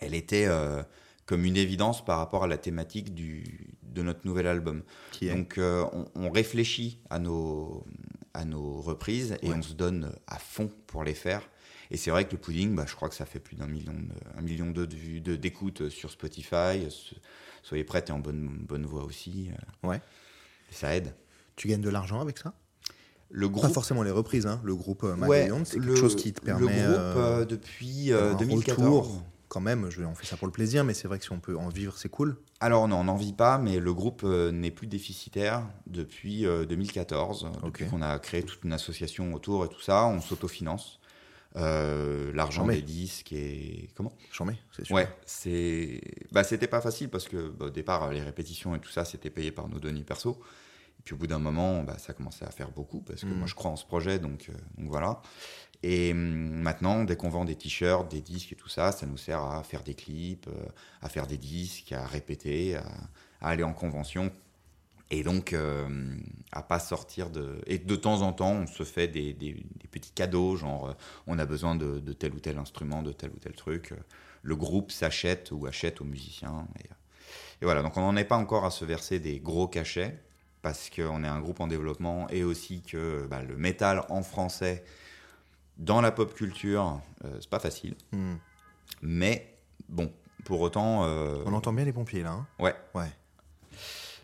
elle était euh, comme une évidence par rapport à la thématique du, de notre nouvel album. Qui est? Donc euh, on, on réfléchit à nos, à nos reprises et Ouais. on se donne à fond pour les faire. Et c'est vrai que le pudding, bah, je crois que ça fait plus d'un million, de, un million de d'écoutes sur Spotify. Soyez prêts et en bonne, bonne voix aussi. euh, Ouais. ça aide. Tu gagnes de l'argent avec ça? Le Pas groupe, forcément les reprises, hein. le groupe euh, ouais, c'est le, quelque chose qui te permet. le groupe euh, depuis euh, un 2014. retour, quand même, je, on fait ça pour le plaisir, mais c'est vrai que si on peut en vivre, c'est cool. Alors non, on n'en vit pas, mais le groupe euh, n'est plus déficitaire depuis euh, 2014, euh, depuis Ok. qu'on a créé toute une association autour et tout ça, on s'autofinance. Euh, L'argent des disques et comment? Mets, c'est sûr. Ouais, c'est bah c'était pas facile parce que bah, au départ les répétitions et tout ça c'était payé par nos deniers perso puis au bout d'un moment, bah, ça commençait à faire beaucoup parce que Mm. moi je crois en ce projet, donc, donc voilà. Et hum, maintenant, dès qu'on vend des t-shirts, des disques et tout ça, ça nous sert à faire des clips, euh, à faire des disques, à répéter, à, aller en convention. Et donc, euh, à pas sortir de. Et de temps en temps, on se fait des, petits cadeaux, genre, euh, on a besoin de, tel ou tel instrument, de tel ou tel truc. Le groupe s'achète ou achète aux musiciens. Et, et voilà, donc on n'en est pas encore à se verser des gros cachets, parce qu'on est un groupe en développement, et aussi que bah, le métal en français, dans la pop culture, euh, c'est pas facile. Hmm. Mais bon, pour autant. euh, On entend bien les pompiers là. hein Ouais. Ouais.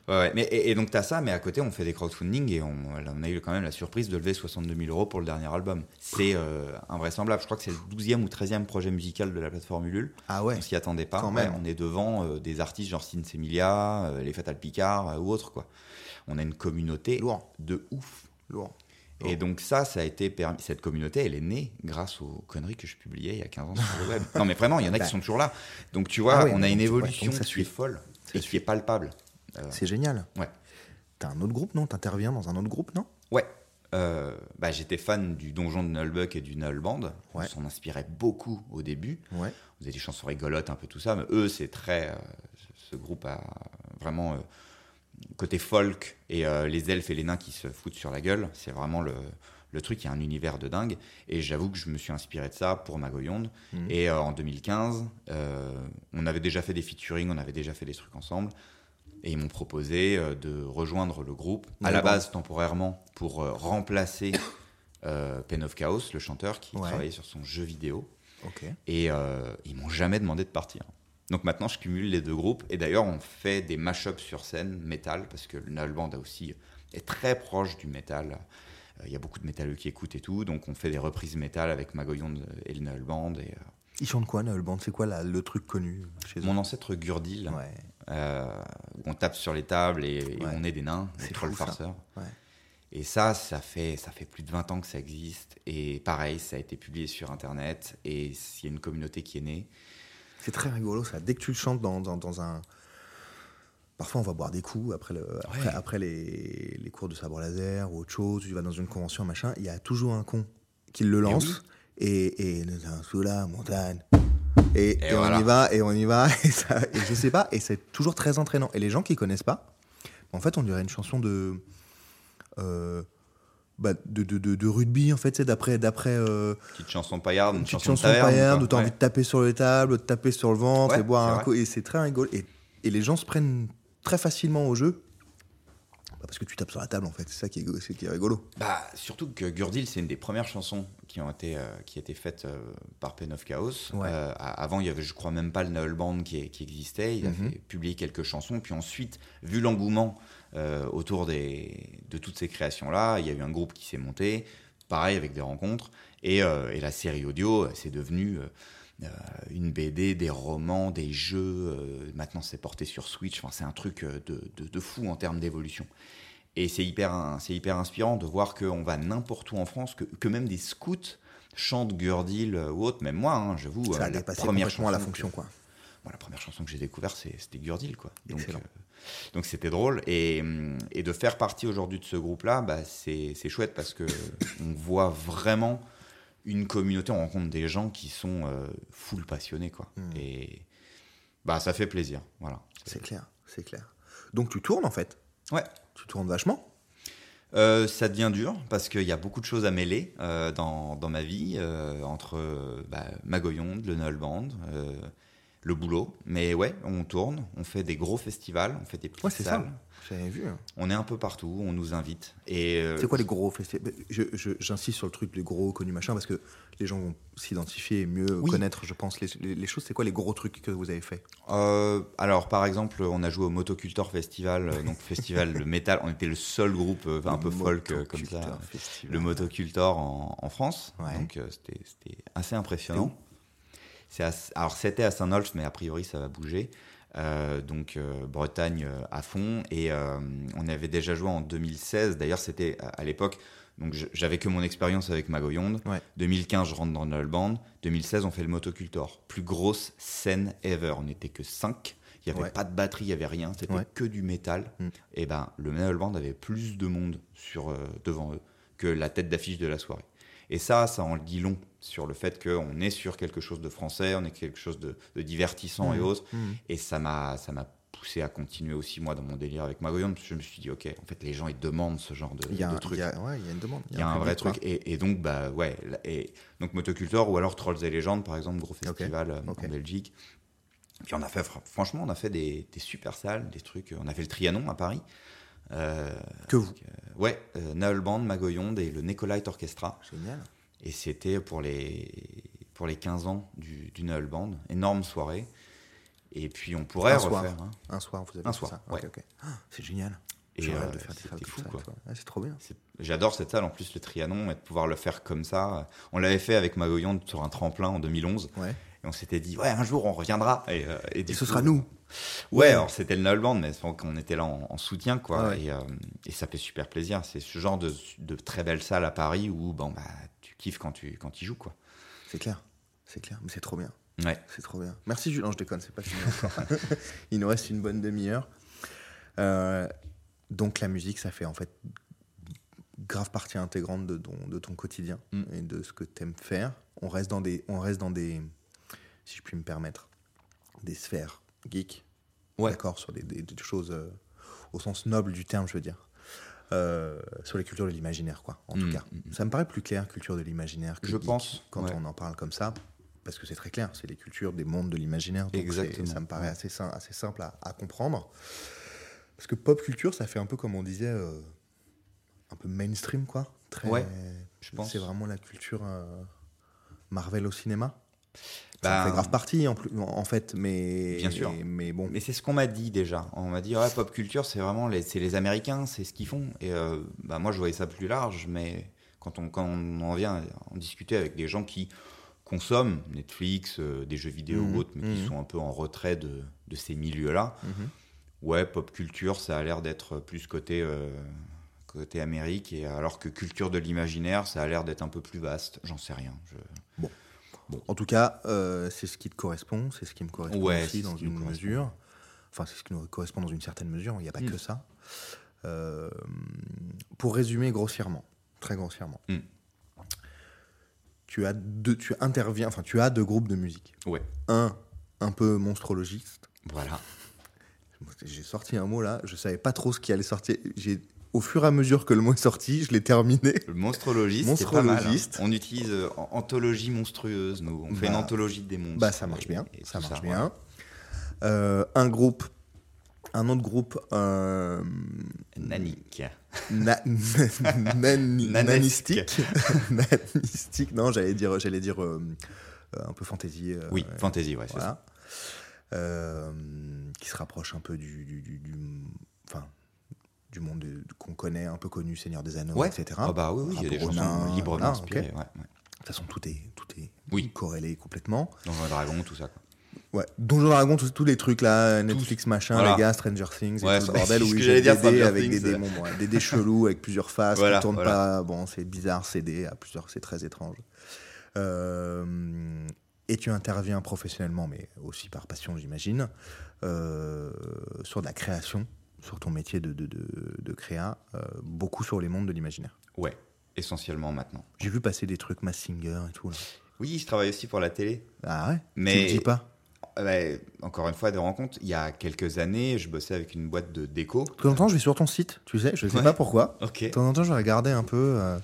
Ouais, ouais. Mais, et, et donc, tu as ça, mais à côté, on fait des crowdfunding et on, on a eu quand même la surprise de lever 62 000 euros pour le dernier album. C'est euh, invraisemblable. Je crois que c'est le 12e ou 13e projet musical de la plateforme Ulule. Ah ouais. On s'y attendait pas. Quand Ouais, même. on est devant euh, des artistes genre Sins Emilia, euh, les Fatal Picard ou autres. Quoi. On a une communauté Lourd. de ouf. Lourd. Et donc ça, ça a été permis. Cette communauté, elle est née grâce aux conneries que je publiais il y a 15 ans sur le web. Non, mais vraiment, il y en a qui sont toujours là. Donc tu vois, Ah ouais, on a une ouais, évolution ça qui est folle et qui est palpable. Euh, C'est génial. Ouais. T'as un autre groupe, non? T'interviens dans un autre groupe, non? Ouais. Euh, bah, J'étais fan du donjon de Nullbuck et du Null Band. On s'en inspirait beaucoup au début. Ouais. On faisait des chansons rigolotes, un peu tout ça. Mais eux, c'est très. euh, ce groupe a vraiment côté folk et euh, les elfes et les nains qui se foutent sur la gueule. C'est vraiment le, le truc. Il y a un univers de dingue. Et j'avoue que je me suis inspiré de ça pour Magoyonde. Mhm. Et euh, en 2015, euh, on avait déjà fait des featuring, on avait déjà fait des trucs ensemble. Et ils m'ont proposé euh, de rejoindre le groupe, à la base temporairement, pour remplacer Pen of Chaos, le chanteur qui Ouais. travaillait sur son jeu vidéo. Et ils m'ont jamais demandé de partir. Donc maintenant, je cumule les deux groupes. Et d'ailleurs, on fait des mash-ups sur scène, métal, parce que le Null Band a aussi, est très proche du métal. Euh, Il y a beaucoup de métalleux qui écoutent et tout. Donc on fait des reprises métal avec Magoyon et le Null Band. Et, euh, Ils chantent quoi, Noël Band? C'est quoi le truc connu chez eux? Mon ancêtre Gurdil, Ouais. euh, où on tape sur les tables et, et Ouais. on est des nains, C'est des trolls farceurs. Ouais. Et ça, ça fait, ça fait plus de 20 ans que ça existe. Et pareil, ça a été publié sur Internet. Et il y a une communauté qui est née. C'est très rigolo ça. Dès que tu le chantes dans, dans, dans un. Parfois, on va boire des coups après, le, après, Ouais. après les, les cours de sabre laser ou autre chose. Tu vas dans une convention, machin. Il y a toujours un con qui le lance. Et, et sous la montagne. Et, et voilà. on y va, et on y va. Et, ça, et je sais pas. Et c'est toujours très entraînant. Et les gens qui connaissent pas, en fait, on dirait une chanson de. euh, bah, de, de, de, de rugby, en fait, c'est d'après. d'après euh, Petite chanson paillarde, une, petite chanson, chanson taverne. paillarde où t'as Ouais. envie de taper sur les tables, de taper sur le ventre Ouais, et boire un coup. Et c'est très rigolo. Et, et les gens se prennent très facilement au jeu. Bah, parce que tu tapes sur la table, en fait. C'est ça qui est, c'est qui est rigolo. Bah, surtout que Gurdil, c'est une des premières chansons qui ont été, euh, qui a été faites euh, par Pen of Chaos. Ouais. Avant, il y avait, je crois, même pas le Null Band qui, qui existait. Il Mhm. avait publié quelques chansons. Puis ensuite, vu l'engouement euh, autour des, de toutes ces créations-là, il y a eu un groupe qui s'est monté, pareil, avec des rencontres. Et, euh, et la série audio, euh, c'est devenu euh, une BD, des romans, des jeux. maintenant, c'est porté sur Switch. Enfin, c'est un truc de, de- de fou en termes d'évolution. Et c'est hyper, c'est hyper inspirant de voir qu'on va n'importe où en France, que, que même des scouts chantent Gurdil ou autre. Même moi, hein, j'avoue, ça a dépassé complètement la fonction, que- quoi. Bon, la première chanson que j'ai découverte, c'était Gurdil, quoi. Donc, Excellent. Donc c'était drôle. Et, et de faire partie aujourd'hui de ce groupe-là, bah, c'est chouette parce que on voit vraiment une communauté, on rencontre des gens qui sont euh, full passionnés, quoi. Mm. Et bah, ça fait plaisir, voilà. C'est clair, c'est clair. Donc tu tournes, en fait? Ouais. Tu tournes vachement? Euh, ça devient dur parce qu'il y a beaucoup de choses à mêler euh, dans, dans ma vie euh, entre bah, Magoyonde, le Null Band, le boulot. Mais ouais, on tourne, on fait des gros festivals, on fait des petites Ouais, c'est ça. salles. J'avais vu. hein. On est un peu partout, on nous invite. Et euh, C'est quoi les gros festivals? Je- je- J'insiste sur le truc, les gros connus, machin, parce que les gens vont s'identifier et mieux Oui. connaître, je pense, les, les- les choses. C'est quoi les gros trucs que vous avez fait? Euh, alors, par exemple, on a joué au Motocultor Festival, euh, donc festival de métal. On était le seul groupe un peu folk comme ça. Festival. le Motocultor en, en France. Ouais. Donc euh, c'était c'était assez C'est impressionnant. À- alors c'était à Saint-Nolf, mais a priori ça va bouger. Euh, donc euh, Bretagne euh, à fond. Et on avait déjà joué en 2016. D'ailleurs c'était à, à l'époque. Donc j'avais que mon expérience avec Magoyonde. Ouais. 2015 je rentre dans le band. 2016 on fait le Motocultor. Plus grosse scène ever. On n'était que 5. Il n'y avait Ouais. pas de batterie, il n'y avait rien, c'était Ouais. que du métal. Mm. Et ben, le Metal Band avait plus de monde sur, euh, devant eux que la tête d'affiche de la soirée. Et ça, ça en dit long sur le fait qu'on est sur quelque chose de français, on est quelque chose de, de divertissant et Mhm. autres. Mhm. Et ça m'a, ça m'a poussé à continuer aussi, moi, dans mon délire avec Magoyon, parce que je me suis dit, ok, en fait, les gens, ils demandent ce genre de, Il y a, de un- trucs. il y a- ouais, il y a une demande. Il y a un vrai truc. Et, et donc, bah ouais. Et donc, Motocultor ou alors Trolls et légendes, par exemple, gros festival euh, en Belgique. Puis on a fait, fr- franchement, on a fait des, des super salles, des trucs. On a fait le Trianon à Paris. Euh, Que vous. euh, ouais, euh, Naël Band, Magoyonde et le Nicolite Orchestra. Génial. Et c'était pour les, pour les 15 ans du, du Band. Énorme soirée. Et puis on pourrait Un soir. refaire. hein. Un soir, vous avez Un fait soir, ça. ouais. Ok, ok. Ah, c'est génial. Et euh, de faire des fou, ça, quoi. Ouais, c'est trop bien. J'adore cette salle, en plus, le Trianon, et de pouvoir le faire comme ça. On l'avait fait avec Magoyon sur un tremplin en 2011. Ouais. Et on s'était dit, ouais, un jour on reviendra. Et, euh, et ce coup- sera nous. Ouais, alors c'était le Null Band, mais c'est qu'on était là en, en soutien, quoi. Ouais. Et, euh, et ça fait super plaisir. C'est ce genre de, de très belle salle à Paris où bon, bah, tu kiffes quand tu, quand tu joues, quoi. C'est clair. C'est clair. Mais c'est trop bien. Ouais. C'est trop bien. Merci Julien, je déconne, c'est pas fini encore. Il nous reste une bonne demi-heure. Euh, donc la musique, ça fait en fait grave partie intégrante de ton, de ton quotidien Mm. et de ce que tu aimes faire. On reste dans des, on reste dans des, si je puis me permettre, des sphères geek. Ouais. D'accord, sur des, des- des choses euh, au sens noble du terme, je veux dire. Euh, sur les cultures de l'imaginaire, quoi, en tout Mm, cas. mm, Ça me paraît plus clair, culture de l'imaginaire, que Je geek, pense, quand ouais. on en parle comme ça, parce que c'est très clair, c'est les cultures des mondes de l'imaginaire. Exactement, Ça me paraît assez, assez simple à, à comprendre. Parce que pop culture, ça fait un peu comme on disait, euh, un peu mainstream, quoi. Très, Ouais, je pense. C'est vraiment la culture Marvel au cinéma. Ça en fait grave partie, en, plus, en fait, mais. Bien sûr. Mais bon. Mais c'est ce qu'on m'a dit déjà. On m'a dit, ouais, pop culture, c'est vraiment les, c'est les Américains, c'est ce qu'ils font. Et euh, bah, moi, je voyais ça plus large, mais quand on, quand on en vient en discuter avec des gens qui consomment Netflix, euh, des jeux vidéo Mhm, ou autres, mais qui mhm. sont un peu en retrait de, de ces milieux-là, Mhm. ouais, pop culture, ça a l'air d'être plus côté, euh, côté Amérique, et alors que culture de l'imaginaire, ça a l'air d'être un peu plus vaste. J'en sais rien. Je... En tout cas, euh, c'est ce qui te correspond, c'est ce qui me correspond Ouais, aussi dans une mesure. Enfin, c'est ce qui nous correspond dans une certaine mesure, il n'y a pas Mm. que ça. Euh, pour résumer grossièrement, très grossièrement, Mm. tu as deux, tu interviens, enfin, tu as deux groupes de musique. Ouais, Un, un peu monstrologiste. voilà. J'ai sorti un mot là, je savais pas trop ce qui allait sortir. J'ai, au fur et à mesure que le mot est sorti, je l'ai terminé. Le monstrologiste, c'est pas mal. hein. Monstrologiste. On utilise euh, anthologie monstrueuse, nous. On fait Bah, une anthologie des monstres. Bah, ça marche Et- bien, et ça tout marche voilà. bien. Euh, un groupe, un autre groupe, euh, Nanik. Na- Nanesque. nanistique. Nanistique. Non, j'allais dire, j'allais dire euh, euh, un peu fantaisie. euh, Oui, fantasy, ouais, c'est ça. voilà. Qui se rapproche un peu du, du, du- du- enfin, du monde de- qu'on connaît, un peu connu, Seigneur des Anneaux, Ouais. etc. Ah bah oui, oui, il y a des chansons librement inspirées. ok. ouais, ouais. De toute façon, tout est, tout est Oui. corrélé complètement. Dans un dragon, tout ça. Quoi. Ouais. Donjon Dragon, tous, tous les trucs là, Netflix machin, Voilà. les gars, Stranger Things, et tout le bordel où ils des dés avec des dés, bon, des dés chelous avec plusieurs faces Voilà, qui tournent voilà. pas. Bon, c'est bizarre, c'est des à plusieurs, c'est très étrange. Euh, et tu interviens professionnellement, mais aussi par passion, j'imagine, euh, sur de la création, sur ton métier de, de, de, de créa, euh, beaucoup sur les mondes de l'imaginaire. Ouais, essentiellement maintenant. J'ai vu passer des trucs Mass Singer et tout. Là. Oui, je travaille aussi pour la télé. Ah ouais? Mais- Tu le dis pas? Euh, bah, encore une fois, des rencontres. Il y a quelques années, je bossais avec une boîte de déco. De temps en temps, je vais sur ton site, tu sais, je sais Ouais. pas pourquoi. Ok. De temps en temps, je regarder un peu. euh,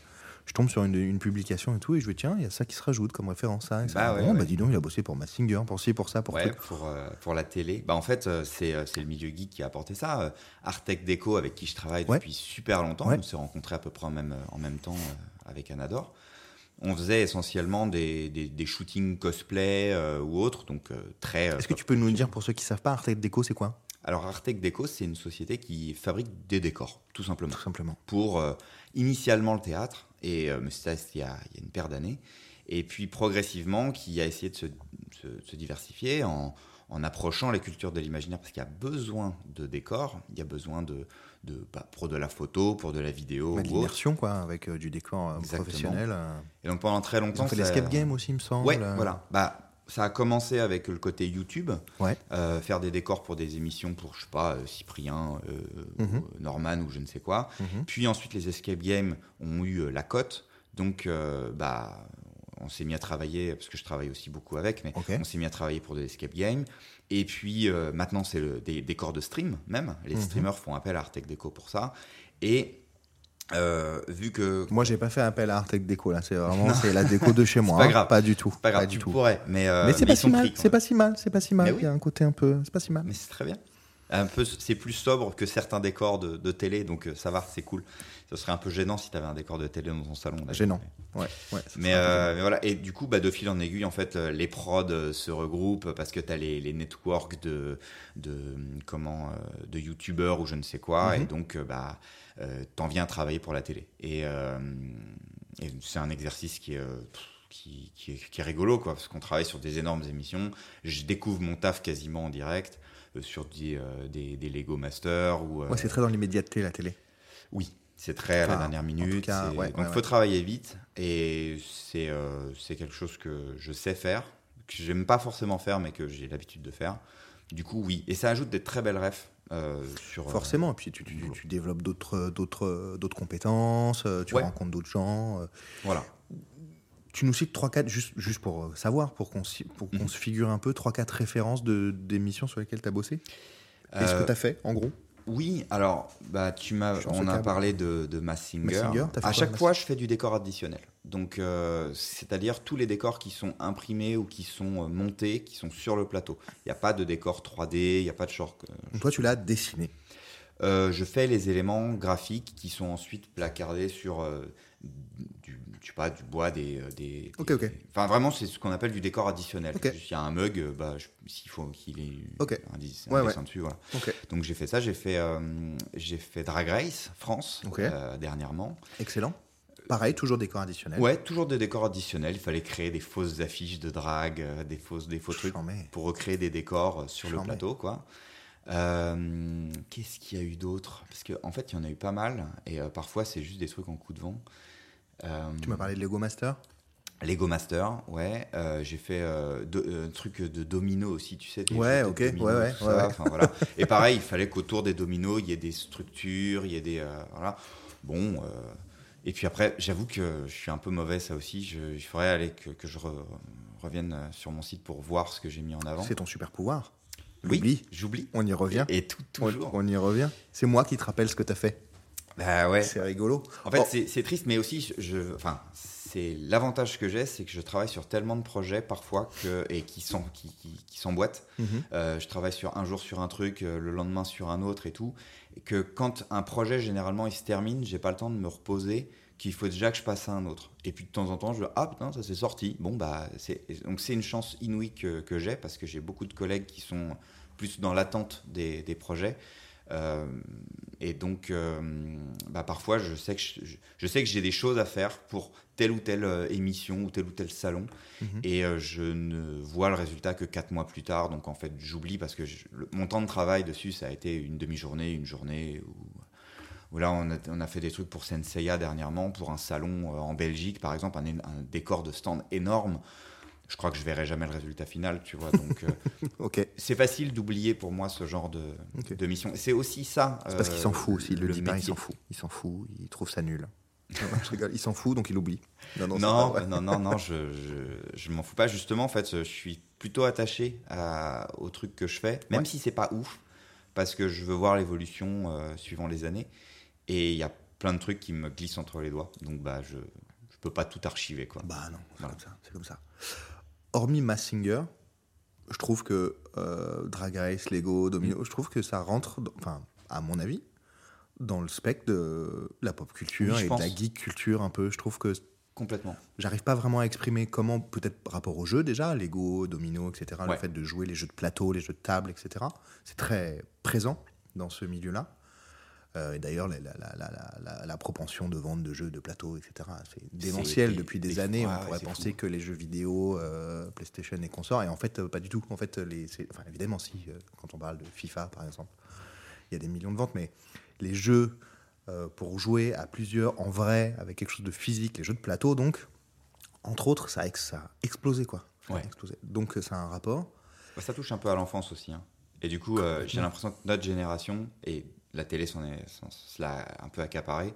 je tombe sur une, une publication et tout, et je vais tiens, il y a ça qui se rajoute comme référence à. Ça. Bah ouais, Bon, ouais. bah dis donc, il a bossé pour Massinger, pour ci, pour ça, pour Ouais, pour, euh, pour la télé. Bah, en fait, euh, c'est euh, c'est le milieu geek qui a apporté ça. Artec Déco, avec qui je travaille depuis super longtemps, on s'est rencontrés à peu près en même, en même temps avec Anador. On faisait essentiellement des, des, des shootings cosplay euh, ou autres, donc euh, très. Est-ce que tu peux nous dire pour ceux qui savent pas, Artec Déco, c'est quoi? Alors, Artec Déco, c'est une société qui fabrique des décors, tout simplement. Tout simplement. pour euh, initialement le théâtre, et euh, mais ça il y, a, il y a une paire d'années, et puis progressivement qui a essayé de se, se- se diversifier en, en approchant les cultures de l'imaginaire, parce qu'il y a besoin de décors, il y a besoin de, de bah, pour de la photo, pour de la vidéo Bah, de l'immersion, quoi, avec euh, du décor euh, professionnel. euh. Et donc pendant très Ils longtemps, ont fait ça- l'escape game aussi, il me semble. Ouais, voilà. Bah, ça a commencé avec le côté YouTube, Ouais. euh, faire des décors pour des émissions pour, je sais pas, euh, Cyprien, euh, Mhm. Norman ou je ne sais quoi. Mhm. Puis ensuite, les escape games ont eu la cote. Donc, euh, bah, on s'est mis à travailler, parce que je travaille aussi beaucoup avec, mais on s'est mis à travailler pour des escape games. Et puis, maintenant, c'est des décors de stream, même. Les Mhm. streamers font appel à Artec Déco pour ça. Et euh, vu que Moi, j'ai pas fait appel à Artec Déco là. C'est vraiment c'est la déco de chez moi. pas hein. grave. Pas du tout. pas grave, du tu tout. pourrais, mais, euh, mais c'est pas si mal. C'est pas si mal. C'est pas si mal. Il y a un côté un peu. C'est pas si mal. Mais c'est très bien. Un peu, c'est plus sobre que certains décors de, de télé, donc euh, ça va, c'est cool. Ce serait un peu gênant si tu avais un décor de télé dans ton salon. là. Gênant. Ouais. Mais, euh, mais voilà, et du coup, bah, de fil en aiguille, en fait, euh, les prods se regroupent parce que tu as les, les networks de, de, comment, de youtubeurs ou je ne sais quoi, Mhm. et donc euh, bah, euh, t'en viens à travailler pour la télé. Et, euh, et c'est un exercice qui est, qui, qui est, qui est rigolo, quoi, parce qu'on travaille sur des énormes émissions. Je découvre mon taf quasiment en direct sur des, euh, des, des Lego Masters. Ou, euh, Ouais, c'est très dans l'immédiateté la télé. oui, c'est très à la dernière minute. cas, c'est- ouais, donc, ouais, il faut travailler vite. Et c'est euh, c'est quelque chose que je sais faire, que j'aime pas forcément faire, mais que j'ai l'habitude de faire. Du coup, oui. Et ça ajoute des très belles refs euh, sur. euh, Forcément. Et puis tu, tu, tu- tu développes d'autres compétences. euh, Tu Ouais. rencontres d'autres gens. euh. voilà. Tu nous cites 3-4, juste, juste pour euh, savoir, pour qu'on si- pour qu'on Mhm. se figure un peu, 3-4 références de- d'émissions sur lesquelles tu as bossé? Et ce Euh, que tu as fait, en gros? Oui, alors, bah, tu on a parlé de, de Massinger. Massinger, à quoi, chaque Mass- fois, je fais du décor additionnel. Donc, euh, c'est-à-dire tous les décors qui sont imprimés ou qui sont montés, qui sont sur le plateau. Il n'y a pas de décor 3D, il n'y a pas de short. Toi, tu l'as dessiné. Euh, je fais les éléments graphiques qui sont ensuite placardés sur euh, je sais pas, du bois, des, euh, des, Ok, des- ok. Enfin, vraiment, c'est ce qu'on appelle du décor additionnel. Ok. S'il y a un mug, euh, bah, s'il faut qu'il ait un, dis- Ouais, un ouais. dessin dessus, voilà. Donc j'ai fait ça, j'ai fait, euh, j'ai fait Drag Race France euh, dernièrement. excellent. Pareil, toujours décor additionnel. Ouais, toujours des décors additionnels. Il fallait créer des fausses affiches de drag, euh, des fausses, des faux trucs pour recréer des décors sur le plateau, quoi. Euh, Qu'est-ce qu'il y a eu d'autre? Parce qu'en en fait, il y en a eu pas mal, et parfois c'est juste des trucs en coup de vent. Euh, Tu m'as parlé de Lego Master? Lego Master, ouais. Euh, j'ai fait euh, euh, un truc de domino aussi, tu sais. Ouais, ok, dominos, ouais, ouais, voilà. Et pareil, il fallait qu'autour des dominos, il y ait des structures, il y ait des. voilà. Bon. et puis après, j'avoue que je suis un peu mauvais, ça aussi. Je, il faudrait aller que, que je re- revienne sur mon site pour voir ce que j'ai mis en avant. C'est ton super pouvoir. Oui, j'oublie. On y revient. Et, et tout, On, toujours. on y revient. C'est moi qui te rappelle ce que tu as fait. Bah ouais. C'est rigolo. En fait, Oh. c'est- triste, mais aussi, je, enfin, c'est l'avantage que j'ai, c'est que je travaille sur tellement de projets parfois que et qui sont qui, qui, qui s'emboîtent. Mhm. Euh, je travaille sur un jour sur un truc, euh, le lendemain sur un autre et tout. Et que quand un projet généralement il se termine, j'ai pas le temps de me reposer, qu'il faut déjà que je passe à un autre. Et puis de temps en temps, je ah putain ça s'est sorti. Bon bah c'est donc c'est une chance inouïe que, que j'ai parce que j'ai beaucoup de collègues qui sont plus dans l'attente des, des projets. Euh, et donc, euh, bah, parfois, je sais que je, je sais que j'ai des choses à faire pour telle ou telle euh, émission ou tel ou tel salon, Mhm. et euh, je ne vois le résultat que quatre mois plus tard. Donc, en fait, j'oublie parce que je- le- mon temps de travail dessus, ça a été une demi-journée, une journée. Ou, là, on a, on a fait des trucs pour Senseiya dernièrement, pour un salon en Belgique, par exemple, un décor de stand énorme. Je crois que je verrai jamais le résultat final, tu vois. Donc, euh, c'est facile d'oublier pour moi ce genre de, mission. C'est aussi ça. C'est parce qu'il euh, s'en fout aussi. Il le, dit pas, il s'en fout. Il s'en fout. Il trouve ça nul. Non, non, je rigole. Il s'en fout, donc il oublie. Non, non, Non, non, non, non, je, je, je m'en fous pas. Justement, en fait, je suis plutôt attaché à, au truc que je fais, même Ouais. si c'est pas ouf, parce que je veux voir l'évolution euh, suivant les années. Et il y a plein de trucs qui me glissent entre les doigts. Donc, bah, je, je peux pas tout archiver, quoi. Bah non, c'est Voilà. comme ça. C'est comme ça. Hormis Massinger, je trouve que euh, Drag Race, Lego, Domino, je trouve que ça rentre, dans- enfin, à mon avis, dans le spectre de la pop culture Oui, et pense. de la geek culture un peu. Je trouve que Complètement. j'arrive pas vraiment à exprimer comment, peut-être par rapport aux jeux déjà, Lego, Domino, etc., le fait de jouer les jeux de plateau, les jeux de table, etc. C'est très présent dans ce milieu-là. Euh, et d'ailleurs, la, la- la- la- la- la propension de vente de jeux de plateau, etc., c'est démentiel depuis des, des- années. On ouais, pourrait c'est penser fou. que les jeux vidéo, euh, PlayStation et consorts, et en fait, euh, pas du tout. En fait, les, enfin, évidemment, si, quand on parle de FIFA, par exemple, il y a des millions de ventes, mais les jeux euh, pour jouer à plusieurs en vrai, avec quelque chose de physique, les jeux de plateau, donc, entre autres, ça a, ex- ça a explosé, quoi. ça a Ouais. explosé. Donc, ça a un rapport. Bah, ça touche un peu à l'enfance aussi. hein. Et du coup, euh, j'ai l'impression que notre génération, et la télé s'en est, un peu accaparé,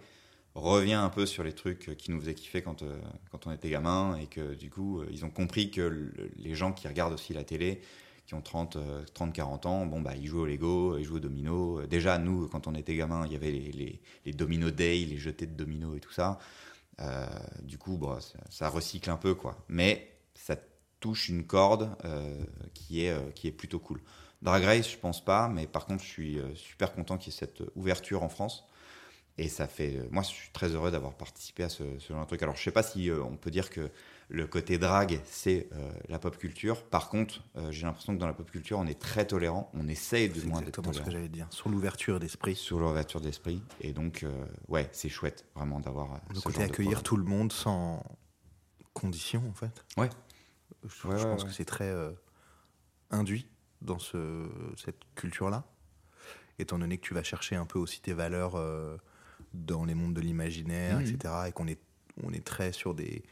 revient un peu sur les trucs qui nous faisaient kiffer quand, euh, quand on était gamin, et que du coup, euh, ils ont compris que le- les gens qui regardent aussi la télé, qui ont 30, euh, 30 40 ans, bon, bah, ils jouent au Lego, ils jouent au domino. Déjà, nous, quand on était gamin, il y avait les, les, les domino day, les jetés de domino et tout ça. Euh, du coup, bon, ça, recycle un peu, quoi. Mais ça touche une corde qui, est, qui est plutôt cool. Drag Race, je pense pas, mais par contre, je suis euh, super content qu'il y ait cette ouverture en France. Et ça fait. euh, moi, je suis très heureux d'avoir participé à ce, ce genre de truc. Alors, je sais pas si euh, on peut dire que le côté drag, c'est euh, la pop culture. Par contre, euh, j'ai l'impression que dans la pop culture, on est très tolérant. On essaye de moins d'être exactement ce que tolérant j'allais dire. Sur l'ouverture d'esprit. sur l'ouverture d'esprit. Et donc, euh, ouais, c'est chouette, vraiment, d'avoir euh, Le ce côté genre accueillir tout le monde sans condition, en fait. Ouais. Je, je Ouais, ouais, pense ouais. que c'est très euh, induit dans ce, cette culture-là. Étant donné que tu vas chercher un peu aussi tes valeurs euh, dans les mondes de l'imaginaire, Mhm. etc. Et qu'on est, on est très sur des.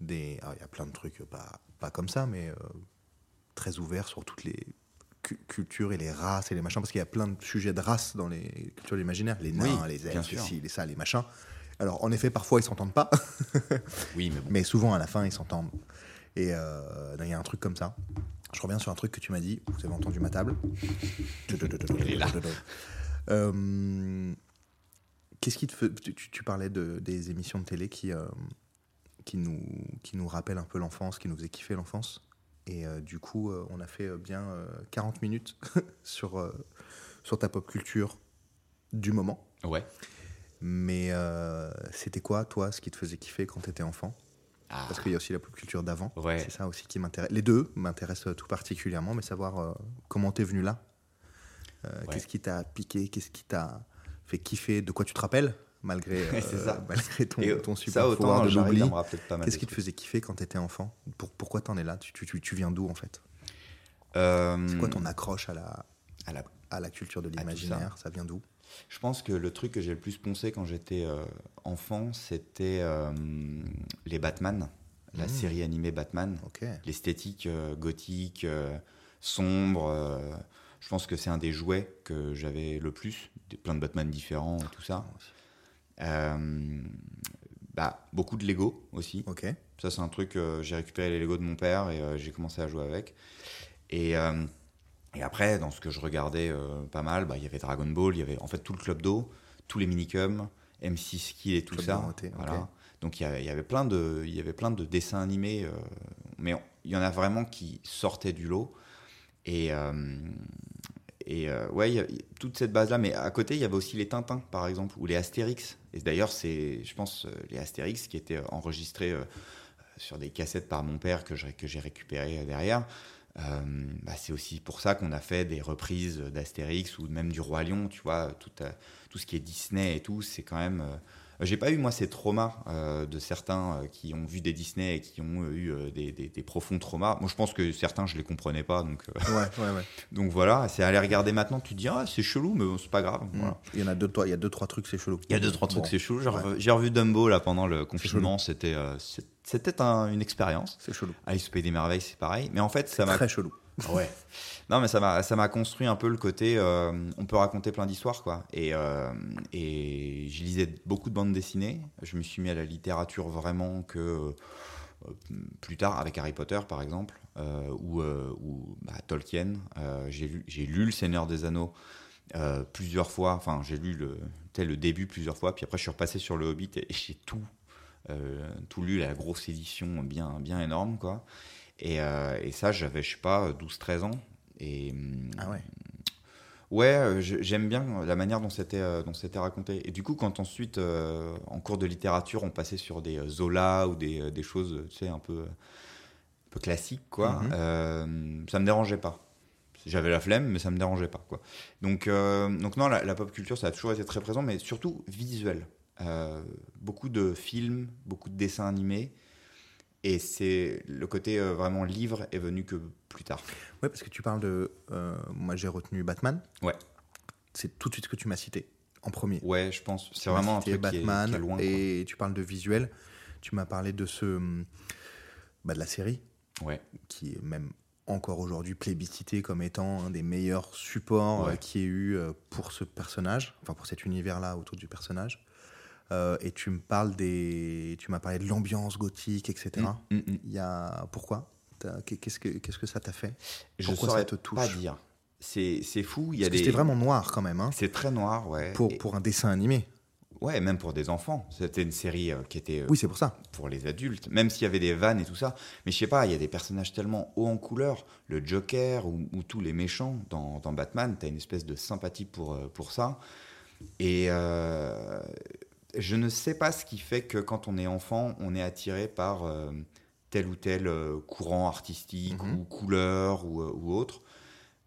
des alors, il y a plein de trucs, pas, pas comme ça, mais euh, très ouverts sur toutes les cu- cultures et les races et les machins. Parce qu'il y a plein de sujets de race dans les cultures de l'imaginaire. Les nains, Oui, les elfes, les les ça, les machins. Alors, en effet, parfois, ils s'entendent pas. Oui, mais bon. Mais souvent, à la fin, ils s'entendent. Et euh, il y a un truc comme ça. Je reviens sur un truc que tu m'as dit. Vous avez entendu ma table Elle est là. Euh, Qu'est-ce qui te fait. Tu, parlais de, des émissions de télé qui, euh, qui, nous, qui nous rappellent un peu l'enfance, qui nous faisaient kiffer l'enfance. Et euh, du coup, on a fait bien euh, 40 minutes sur, sur ta pop culture du moment. Ouais. Mais c'était quoi, toi, ce qui te faisait kiffer quand tu étais enfant? Ah, Parce qu'il y a aussi la pop culture d'avant. Ouais. C'est ça aussi qui m'intéresse. Les deux m'intéressent tout particulièrement, mais savoir euh, comment t'es venu là. Euh, Ouais. Qu'est-ce qui t'a piqué Qu'est-ce qui t'a fait kiffer De quoi tu te rappelles Malgré, euh, ça. malgré ton, Et ton super ça, pouvoir de l'oubli. Qu'est-ce qui te faisait kiffer quand t'étais enfant? Pour, Pourquoi t'en es là? Tu, tu, tu- viens d'où en fait? Euh, C'est quoi ton accroche à la, à la- à la culture de ça. l'imaginaire? Ça. vient d'où? Je pense que le truc que j'ai le plus poncé quand j'étais euh, enfant, c'était euh, les Batman, la Mm. série animée Batman. L'esthétique euh, gothique, sombre. je pense que c'est un des jouets que j'avais le plus. Plein de Batman différents et tout ça. Euh, bah, beaucoup de Lego aussi. Ça, c'est un truc, j'ai récupéré les Lego de mon père et j'ai commencé à jouer avec. Et, et après, dans ce que je regardais euh, pas mal, bah, il y avait Dragon Ball, il y avait en fait tout le Club d'eau, tous les minicums, M6 Kill et tout Club ça. Voilà. Donc il y, avait, il y avait plein de, il y avait plein de dessins animés, euh, mais on- il y en a vraiment qui sortaient du lot. Et, euh, et euh, ouais, il y a- toute cette base-là. Mais à côté, il y avait aussi les Tintins, par exemple, ou les Astérix. Et d'ailleurs, c'est, je pense, les Astérix qui étaient enregistrés sur des cassettes par mon père que j'ai, que récupéré derrière. Euh, bah, c'est aussi pour ça qu'on a fait des reprises d'Astérix ou même du Roi Lion, tu vois, tout, euh, tout ce qui est Disney et tout, c'est quand même... euh, j'ai pas eu moi ces traumas euh, de certains euh, qui ont vu des Disney et qui ont eu euh, des, des- des profonds traumas. Moi je pense que certains je les comprenais pas, donc, euh, Ouais, ouais, ouais. donc voilà, c'est à les regarder maintenant, tu te dis ah c'est chelou mais bon, c'est pas grave. Voilà. Il y en a deux, trois, il y a deux, trois trucs, c'est chelou. Il y a deux trois trucs Bon, c'est chelou. J'ai ouais. revu, revu Dumbo là pendant le confinement, c'était euh, c'était un- une expérience. C'est chelou. Alice au pays des merveilles c'est pareil, mais en fait ça m'a Très chelou. Ouais. Non, mais ça m'a, ça m'a construit un peu le côté. euh, on peut raconter plein d'histoires, quoi. Et, euh, et je lisais beaucoup de bandes dessinées. Je me suis mis à la littérature vraiment que euh, plus tard, avec Harry Potter, par exemple, euh, ou, ou bah, Tolkien. J'ai, lu, j'ai lu Le Seigneur des Anneaux plusieurs fois. Enfin, j'ai lu le, tel le début plusieurs fois. Puis après, je suis repassé sur Le Hobbit et, et j'ai tout, euh, tout lu, la grosse édition bien, bien énorme, quoi. Et, euh, et ça, j'avais, je sais pas, 12-13 ans. Et Ah ouais. ouais, euh, j'aime bien la manière dont c'était, dont c'était raconté. Et du coup, quand ensuite, euh, en cours de littérature, on passait sur des Zola ou des, des choses, tu sais, un peu, un peu classiques, quoi, euh, ça me dérangeait pas. J'avais la flemme, mais ça me dérangeait pas, quoi. Donc, euh, donc non, la, la pop culture, ça a toujours été très présent, mais surtout visuel. Euh, beaucoup de films, beaucoup de dessins animés. Et c'est le côté euh, vraiment livre est venu que plus tard. Ouais, parce que tu parles de. euh, moi, j'ai retenu Batman. Ouais. C'est tout de suite ce que tu m'as cité en premier. Ouais, je pense. C'est Tu m'as vraiment un cité truc qui est, Batman qui est loin. quoi. et tu parles de visuel. Tu m'as parlé de ce. bah, de la série. Ouais. qui est même encore aujourd'hui plébiscité comme étant un des meilleurs supports Ouais. euh, qu'il y ait eu euh, pour ce personnage, enfin pour cet univers-là autour du personnage. Euh, et tu me parles des, tu m'as parlé de l'ambiance gothique, etc. Mm, mm, mm. Il y a pourquoi? T'as- Qu'est-ce que qu'est-ce que ça t'a fait? Je Pourquoi saurais ça te touche? pas dire. C'est c'est fou. Il y a des. c'était vraiment noir quand même, hein, C'est très noir, ouais. pour, Et- pour un dessin animé. Ouais, même pour des enfants. C'était une série euh, qui était euh, Oui, c'est pour ça. pour les adultes, même s'il y avait des vannes et tout ça. Mais je sais pas, il y a des personnages tellement hauts en couleur, le Joker ou, ou tous les méchants dans, dans Batman, tu as une espèce de sympathie pour, pour ça. Et euh, je ne sais pas ce qui fait que quand on est enfant, on est attiré par euh, tel ou tel euh, courant artistique Mhm. ou couleur ou, euh, ou autre.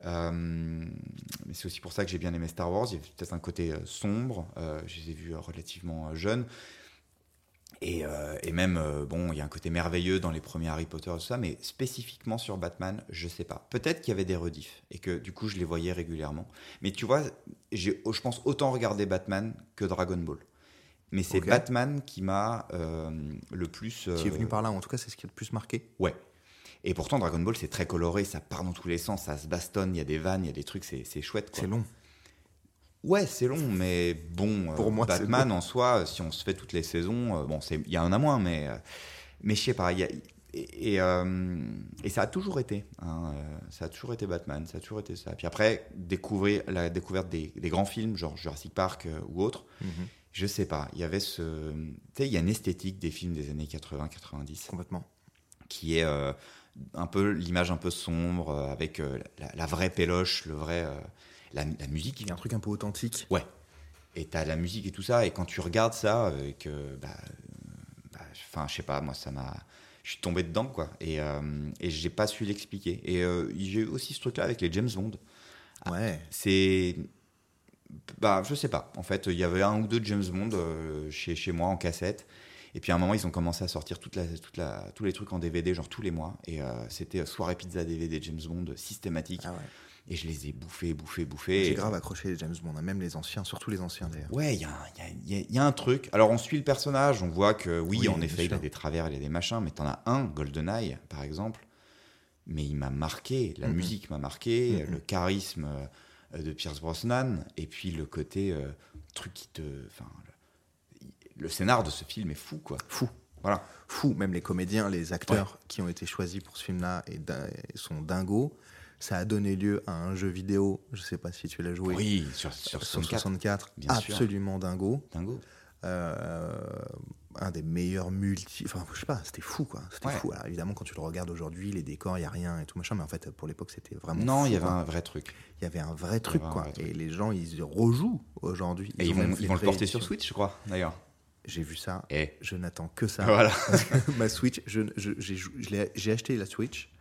Euh, mais c'est aussi pour ça que j'ai bien aimé Star Wars. Il y avait peut-être un côté sombre. je les ai vus relativement jeunes. Et, et même, bon, il y a un côté merveilleux dans les premiers Harry Potter et tout ça, mais spécifiquement sur Batman, je sais pas. Peut-être qu'il y avait des rediffs et que du coup, je les voyais régulièrement. Mais tu vois, je pense, autant regarder Batman que Dragon Ball. Mais c'est. Batman qui m'a euh, le plus. Qui est euh, venu par là, en tout cas, c'est ce qui a le plus marqué. Ouais. Et pourtant, Dragon Ball, c'est très coloré, ça part dans tous les sens, ça se bastonne, il y a des vannes, il y a des trucs, c'est, c'est chouette. C'est long. Ouais, c'est long, mais bon, euh, Pour moi, c'est Batman en soi, si on se fait toutes les saisons, euh, bon, il y a un à moins, mais, euh, mais je sais pas, y a- et, et, euh, et ça a toujours été, hein, euh, ça a toujours été Batman, ça a toujours été ça. Puis après, découvrir la découverte des, des grands films, genre Jurassic Park euh, ou autres, Mhm. Je sais pas, il y avait ce, tu sais, il y a une esthétique des films des années 80-90 Complètement. qui est euh, un peu l'image un peu sombre euh, avec euh, la, la vraie péloche, le vrai, la, la musique. Il y a un truc un peu authentique. Ouais. Et t'as la musique et tout ça, et quand tu regardes ça, et que, bah, bah, je sais pas, moi, ça m'a, je suis tombé dedans, quoi. Et, et j'ai pas su l'expliquer. Et j'ai eu aussi ce truc-là avec les James Bond. Ouais. C'est, bah, je sais pas. En fait, il y avait un ou deux James Bond euh, chez, chez moi en cassette. Et puis à un moment, ils ont commencé à sortir toute la, toute la, tous les trucs en DVD, genre tous les mois. Et euh, c'était soirée pizza DVD James Bond systématique. Ah ouais. Et je les ai bouffés, bouffés, bouffés. J'ai grave accroché les James Bond, hein, même les anciens, surtout les anciens d'ailleurs. Ouais, il y a, y a- y a- il y a un truc. Alors, on suit le personnage, on voit que, oui, Oui, en effet, il a des travers, il a des machins, mais t'en as un, GoldenEye, par exemple, mais il m'a marqué, la Mhm. musique m'a marqué, Mhm. le charisme euh, de Pierce Brosnan, et puis le côté euh, truc qui te. Enfin, le, le scénar de ce film est fou, quoi. Fou. Voilà. Fou. Même les comédiens, les acteurs qui ont été choisis pour ce film-là sont dingos. Ça a donné lieu à un jeu vidéo, je sais pas si tu l'as joué, Oui, sur, sur sur 64. 64, Bien sûr. absolument dingo. Dingo. Euh, un des meilleurs multi. Enfin, je sais pas, c'était fou quoi. C'était Ouais. fou. Alors, évidemment, quand tu le regardes aujourd'hui, les décors, il y a rien et tout machin, mais en fait, pour l'époque, c'était vraiment. Non, il y avait un vrai truc. Il y avait un vrai truc quoi. vrai truc. Et les gens, ils rejouent aujourd'hui. Et ils ont vont, ils le porter sur. Switch, je crois, d'ailleurs. J'ai vu ça. Et Je n'attends que ça. voilà. Ma Switch, je- je- j'ai je acheté la Switch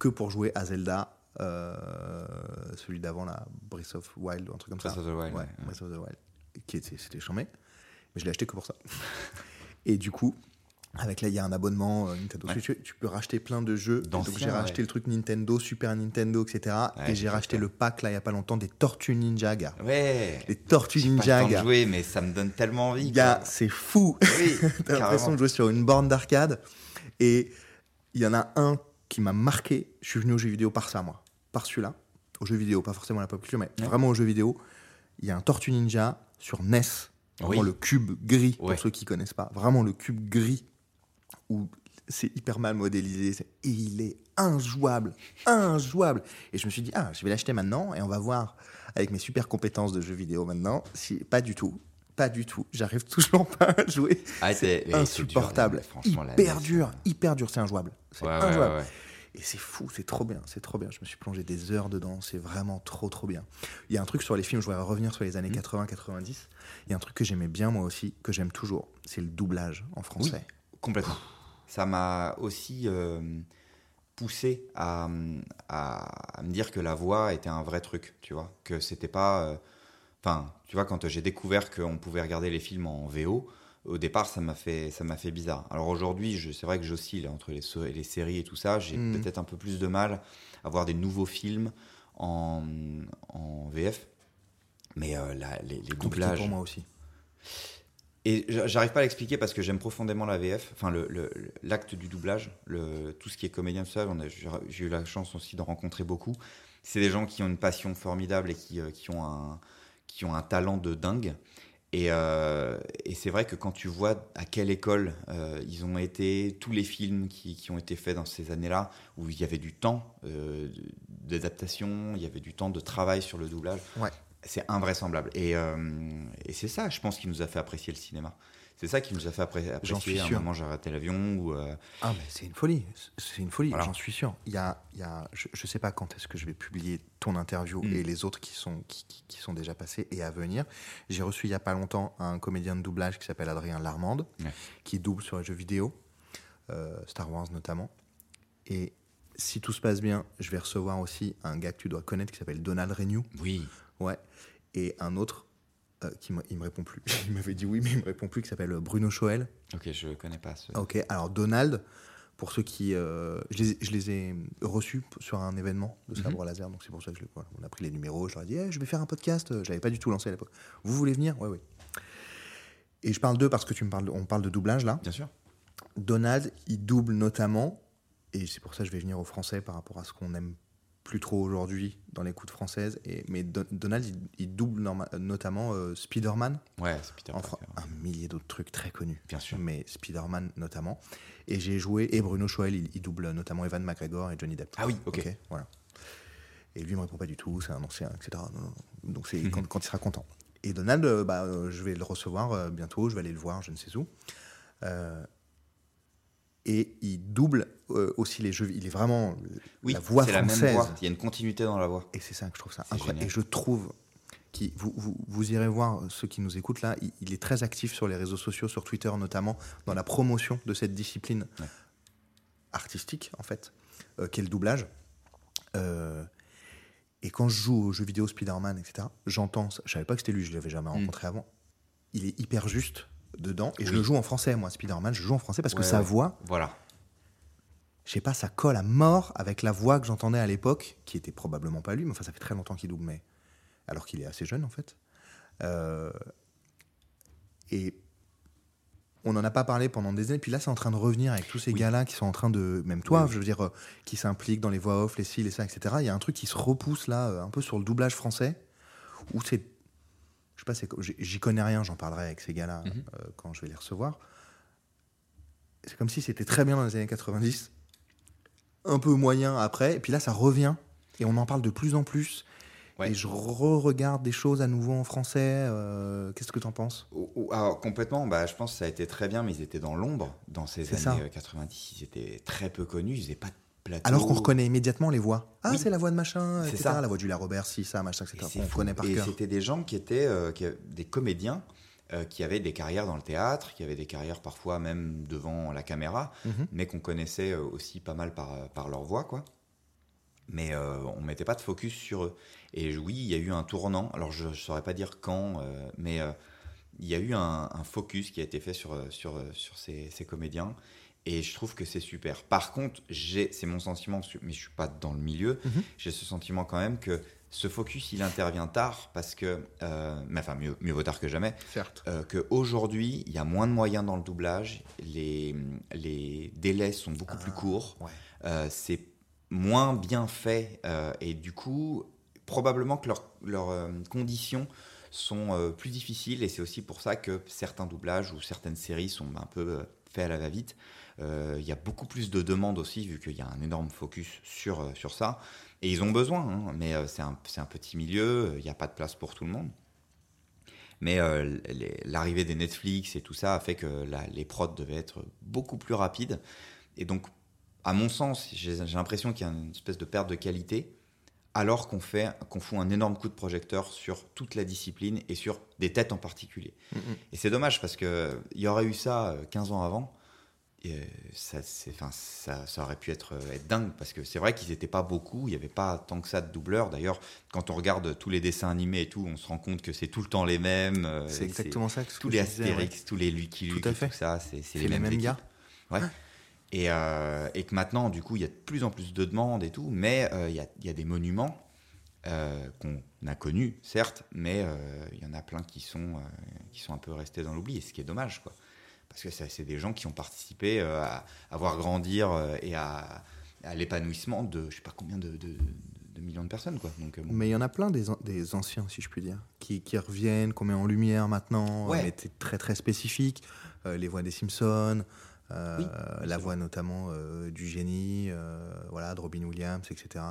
que pour jouer à Zelda, euh, celui d'avant, là, Breath of Wild ou un truc comme Breath ça. of the Wild, Ouais, ouais. Breath of the Wild. Qui était, c'était chambé. Mais je l'ai acheté que pour ça. Et du coup, avec là, il y a un abonnement euh, Nintendo Ouais. Tu, tu peux racheter plein de jeux. Donc j'ai racheté ouais. le truc Nintendo, Super Nintendo, etc. Ouais, et j'ai racheté ça. le pack, là, il y a pas longtemps, des Tortues Ninja, gars. Ouais. Les Tortues J'ai pas Ninja, le temps de jouer, mais ça me donne tellement envie. Gars, c'est fou. Oui, T'as l'impression de jouer sur une borne d'arcade. Et il y en a un qui m'a marqué. Je suis venu aux jeux vidéo par ça, moi. Par celui-là. Aux jeux vidéo, pas forcément à la pop culture, mais vraiment aux jeux vidéo. Il y a un Tortue Ninja sur NES. Vraiment Oui. le cube gris, Ouais. pour ceux qui connaissent pas. Vraiment le cube gris où c'est hyper mal modélisé. et il est injouable. Injouable. Et je me suis dit, ah, je vais l'acheter maintenant et on va voir avec mes super compétences de jeux vidéo maintenant. Si, pas du tout. Pas du tout. J'arrive toujours pas à jouer. Ah, C'est dur, insupportable. franchement, hyper dur, hyper dur, c'est injouable. C'est ouais, injouable. ouais, ouais. Et c'est fou, c'est trop bien, c'est trop bien. Je me suis plongé des heures dedans, c'est vraiment trop trop bien. Il y a un truc sur les films, je voudrais revenir sur les années Mhm. 80-90. Il y a un truc que j'aimais bien moi aussi, que j'aime toujours, c'est le doublage en français. Complètement. Ça m'a aussi euh, poussé à, à, à me dire que la voix était un vrai truc, tu vois. Que c'était pas. euh, Enfin, tu vois, quand j'ai découvert qu'on pouvait regarder les films en VO, au départ, ça m'a fait, ça m'a fait bizarre. Alors aujourd'hui, c'est vrai que j'oscille entre les, so- les séries et tout ça. J'ai Mhm. peut-être un peu plus de mal à voir des nouveaux films en, en VF. Mais euh, la- les, les doublages. pour moi aussi. Et j'arrive pas à l'expliquer parce que j'aime profondément la VF, enfin l'acte du doublage, le, tout ce qui est comédien, tout ça. J'ai eu la chance aussi d'en rencontrer beaucoup. C'est des gens qui ont une passion formidable et qui, euh, qui, ont, un, qui ont un talent de dingue. Et, euh, et c'est vrai que quand tu vois à quelle école euh, ils ont été, tous les films qui, qui ont été faits dans ces années-là, où il y avait du temps euh, d'adaptation, il y avait du temps de travail sur le doublage, ouais. c'est invraisemblable. Et, et c'est ça, je pense, qui nous a fait apprécier le cinéma. C'est ça qui nous a fait apprécier. À un moment, j'ai arrêté l'avion. Ou, euh, Ah, mais c'est une folie. C'est une folie, j'en suis sûr. Il y a, il y a, je ne sais pas quand est-ce que je vais publier ton interview mm. et les autres qui sont, qui, qui, sont déjà passés et à venir. J'ai reçu il n'y a pas longtemps un comédien de doublage qui s'appelle Adrien Larmande, qui double sur les jeux vidéo, euh, Star Wars notamment. Et si tout se passe bien, je vais recevoir aussi un gars que tu dois connaître qui s'appelle Donald Renew. Oui. Ouais. Et un autre euh, qui il me répond plus. il m'avait dit oui, mais il me répond plus, qui s'appelle Bruno Choel. Ok, je connais pas. Ce... Ok, alors Donald, pour ceux qui, euh, je, les, je, les, ai reçus sur un événement de mhm. sabre laser, donc c'est pour ça que je, voilà, on a pris les numéros. Je leur ai dit, eh, je vais faire un podcast. Je l'avais pas du tout lancé à l'époque. Vous voulez venir? Ouais, oui. Et je parle d'eux parce que tu me parles, on parle de doublage là. Bien sûr. Donald, il double notamment, et c'est pour ça que je vais venir au français par rapport à ce qu'on aime plus trop aujourd'hui dans l'écoute française. Et, mais Donald, il, double notamment euh, Spider-Man. Ouais, Spider-Man. Un millier d'autres trucs très connus. Bien sûr. Mais Spider-Man notamment. Et j'ai joué, et Bruno Choel, il, double notamment Evan McGregor et Johnny Depp. Ah oui, ok. voilà. Et lui, il me répond pas du tout, c'est un ancien, etc. Donc c'est quand, quand, il sera content. Et Donald, euh, bah, euh, je vais le recevoir bientôt, je vais aller le voir, je ne sais où et il double euh, aussi les jeux. Il est vraiment oui, la voix française. La même voix. Il y a une continuité dans la voix. Et c'est ça que je trouve ça incroyable. Et je trouve qui vous, vous, vous, irez voir ceux qui nous écoutent là. Il, est très actif sur les réseaux sociaux, sur Twitter notamment, dans la promotion de cette discipline artistique en fait, euh, qu'est le doublage. Euh, et quand je joue aux jeux vidéo Spider-Man, etc., j'entends. Je savais pas que c'était lui. Je l'avais jamais mm. rencontré avant. Il est hyper juste dedans. Et je le joue en français, moi, Spider-Man, je joue en français parce que sa voix. Voilà. Je sais pas, ça colle à mort avec la voix que j'entendais à l'époque, qui était probablement pas lui, mais enfin, ça fait très longtemps qu'il double, mais. Alors qu'il est assez jeune, en fait. Euh, et on n'en a pas parlé pendant des années. Puis là, c'est en train de revenir avec tous ces gars-là qui sont en train de, même toi, je veux dire, euh, qui s'impliquent dans les voix off, les ci, les ça, etc. Il y a un truc qui se repousse là, euh, un peu sur le doublage français, où c'est pas, j'y connais rien, j'en parlerai avec ces gars-là mhm. euh, quand je vais les recevoir. C'est comme si c'était très bien dans les années 90, un peu moyen après, et puis là ça revient, et on en parle de plus en plus. Et je re-regarde des choses à nouveau en français. Euh, qu'est-ce que tu en penses Alors, Complètement. Bah, je pense que ça a été très bien, mais ils étaient dans l'ombre dans ces années 90. Ils étaient très peu connus. Ils faisaient pas alors qu'on reconnaît immédiatement les voix. Ah, c'est la voix de machin, etc. Ça. La voix de Julia Robert, si, ça, machin, etc. on connaît par Et c'était des gens qui étaient euh, des comédiens euh, qui avaient des carrières dans le théâtre, qui avaient des carrières parfois même devant la caméra, mhm. mais qu'on connaissait euh, aussi pas mal par, par leur voix, quoi. Mais on mettait pas de focus sur eux. Et oui, il y a eu un tournant. Alors je ne saurais pas dire quand, mais il y a eu un, focus qui a été fait sur, sur, sur ces, ces comédiens. Et je trouve que c'est super. Par contre, c'est mon sentiment, mais je suis pas dans le milieu. Mhm. J'ai ce sentiment quand même que ce focus, il intervient tard parce que, euh, mais enfin, mieux, mieux vaut tard que jamais. Euh, Qu'aujourd'hui, il y a moins de moyens dans le doublage, les, les délais sont beaucoup plus ah, courts, euh, c'est moins bien fait euh, et du coup, probablement que leurs leurs conditions sont plus difficiles et c'est aussi pour ça que certains doublages ou certaines séries sont un peu faits à la va-vite. Euh, il y a beaucoup plus de demandes aussi, vu qu'il y a un énorme focus sur, euh, sur ça. Et ils ont besoin, hein, mais euh, c'est un, un, petit milieu, il n'y a pas de place pour tout le monde. Mais l'arrivée des Netflix et tout ça a fait que les prods devaient être beaucoup plus rapides. Et donc, à mon sens, j'ai l'impression qu'il y a une espèce de perte de qualité, alors qu'on fait qu'on fout un énorme coup de projecteur sur toute la discipline et sur des têtes en particulier. Et c'est dommage parce qu'il y aurait eu ça 15 ans avant ça, enfin, ça, ça, aurait pu être, être dingue parce que c'est vrai qu'ils n'étaient pas beaucoup, il n'y avait pas tant que ça de doubleurs. D'ailleurs, quand on regarde tous les dessins animés et tout, on se rend compte que c'est tout le temps les mêmes. Euh, c'est exactement ça. Tous les Astérix, tous les Lucky Luke, tout, tout ça, c'est les, mêmes, gars. Ouais. Et, euh, et, que maintenant, du coup, il y a de plus en plus de demandes et tout, mais euh, il y, a, y, a, des monuments euh, qu'on a connus, certes, mais euh, il y en a plein qui sont, euh, qui sont un peu restés dans l'oubli, ce qui est dommage, quoi. Parce que c'est des gens qui ont participé euh, à, à voir grandir euh, et à, à l'épanouissement de je sais pas combien de, de- de millions de personnes, quoi. Donc, euh, bon. Mais il y en a plein des, an- des anciens, si je puis dire, qui, qui reviennent, qu'on met en lumière maintenant, Ouais. euh, mais c'est très très spécifique. Euh, les voix des Simpsons, euh, Oui, la voix notamment euh, du génie, euh, voilà, de Robin Williams, etc.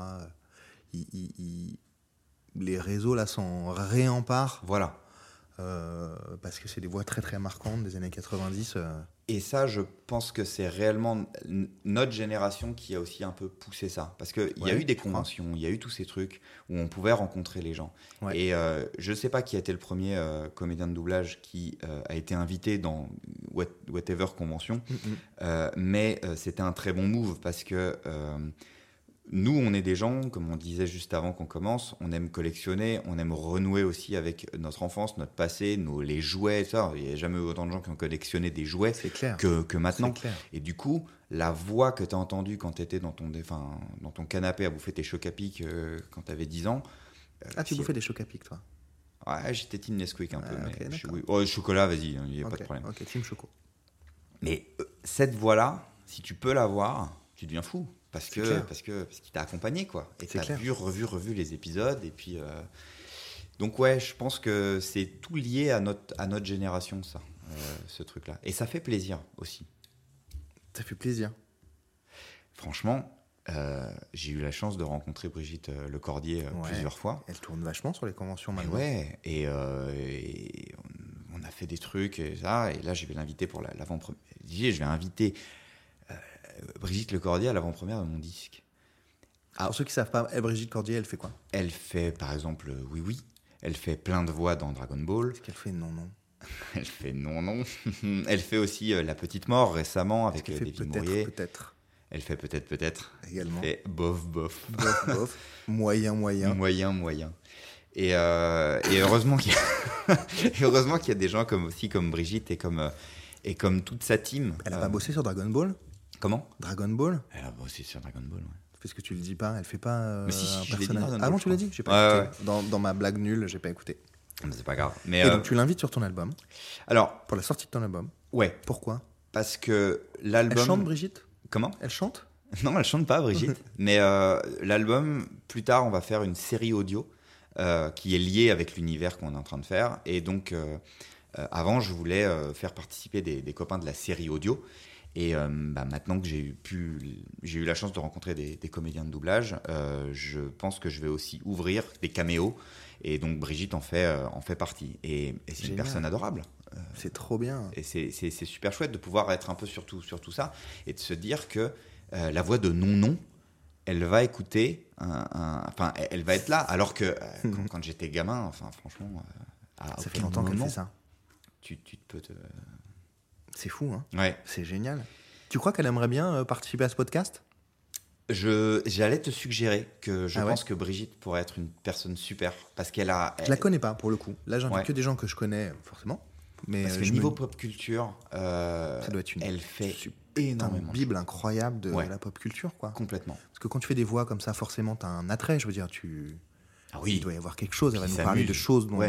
Il- il- il- les réseaux là s'en réemparent Voilà. Euh, parce que c'est des voix très très marquantes des années 90. euh. Et ça, je pense que c'est réellement notre génération qui a aussi un peu poussé ça. Parce qu'il y a Ouais, eu des conventions, il y a eu tous ces trucs où on pouvait rencontrer les gens. Ouais. Et euh, je ne sais pas qui a été le premier euh, comédien de doublage qui a été invité dans what- whatever convention, Mm, mais c'était un très bon move parce que nous, on est des gens, comme on disait juste avant qu'on commence, on aime collectionner, on aime renouer aussi avec notre enfance, notre passé, nos, les jouets, ça. Il n'y a jamais eu autant de gens qui ont collectionné des jouets clair. que, que maintenant. Clair. Et du coup, la voix que tu as entendue quand tu étais dans ton, enfin, dans ton canapé à bouffer tes chocs à pic euh, quand tu avais 10 ans. euh, Ah, tu bouffais des chocs à pic, toi? Ouais, j'étais Team Nesquik un peu. Ah, mais je oui. Oh, chocolat, vas-y, il n'y a pas de problème. Ok, Team Choco. Mais euh, cette voix-là, si tu peux l'avoir, tu deviens fou. Parce que clair. parce que parce qu'il t'a accompagné quoi. Et C'est tu as clair. vu, revu, revu les épisodes et puis. euh, Donc ouais, je pense que c'est tout lié à notre à notre génération ça, euh, ce truc-là. Et ça fait plaisir aussi. Ça fait plaisir. Franchement, euh, j'ai eu la chance de rencontrer Brigitte Lecordier Ouais. plusieurs fois. Elle tourne vachement sur les conventions Et maintenant. ouais, et, et on, a fait des trucs et ça, et là je vais l'inviter pour la- l'avant-première. Je vais inviter Brigitte Lecordier à l'avant-première de mon disque. Pour ceux qui savent pas, eh, Brigitte Cordier, elle fait quoi? Elle fait par exemple euh, Oui Oui, elle fait plein de voix dans Dragon Ball, Est-ce qu'elle fait non non? Elle fait Non Non, elle fait aussi euh, La Petite Mort récemment avec euh, fait David peut-être Mourier. peut-être? Elle fait peut-être Peut-être, également elle fait Bof Bof. bof bof moyen moyen. Moyen, moyen. Et, euh, et heureusement qu'il y, a... qu'il y a des gens comme aussi comme Brigitte et comme, et comme toute sa team. Elle a pas bossé sur Dragon Ball? Comment Dragon Ball Elle a bossé sur Dragon Ball. ouais. Parce que tu le dis pas, elle fait pas euh, Mais si, si, un dit, personnage. Dragon ah Ball, non, je tu l'as dit J'ai pas Ouais, écouté. Dans, dans ma blague nulle, j'ai pas écouté. Mais C'est pas grave. Mais Et euh, donc tu l'invites sur ton album alors, pour la sortie de ton album. ouais, Pourquoi parce que Elle l'album. chante Brigitte Comment Elle chante Non, elle chante pas, Brigitte. mais euh, l'album, plus tard, on va faire une série audio euh, qui est liée avec l'univers qu'on est en train de faire. Et donc, euh, euh, avant, je voulais euh, faire participer des, des copains de la série audio. Et euh, bah, maintenant que j'ai eu, pu, j'ai eu la chance de rencontrer des, des comédiens de doublage, euh, je pense que je vais aussi ouvrir des caméos. Et donc, Brigitte en fait, euh, en fait partie. Et, et c'est une personne adorable. C'est trop bien. Et c'est- c'est c'est super chouette de pouvoir être un peu sur tout, sur tout ça et de se dire que la voix de non-non, elle va écouter, un- un- enfin, elle- va être là. Alors que quand, quand j'étais gamin, enfin, franchement, à Ça fait longtemps qu'elle moment, fait ça. Tu, tu peux te. C'est fou, hein Ouais. C'est génial. Tu crois qu'elle aimerait bien euh, participer à ce podcast? Je, j'allais te suggérer que je Ah ouais? pense que Brigitte pourrait être une personne super parce qu'elle a. Je la connais pas pour le coup. Là, j'invite Ouais. que des gens que je connais, forcément. Mais Parce euh, que je niveau me- pop culture, euh, ça doit être une elle fait énormément. bible incroyable de Ouais. la pop culture, quoi. Complètement. Parce que quand tu fais des voix comme ça, forcément, tu as un attrait. Je veux dire, tu... Ah il oui. doit y avoir quelque chose. Elle va nous il parler de choses dont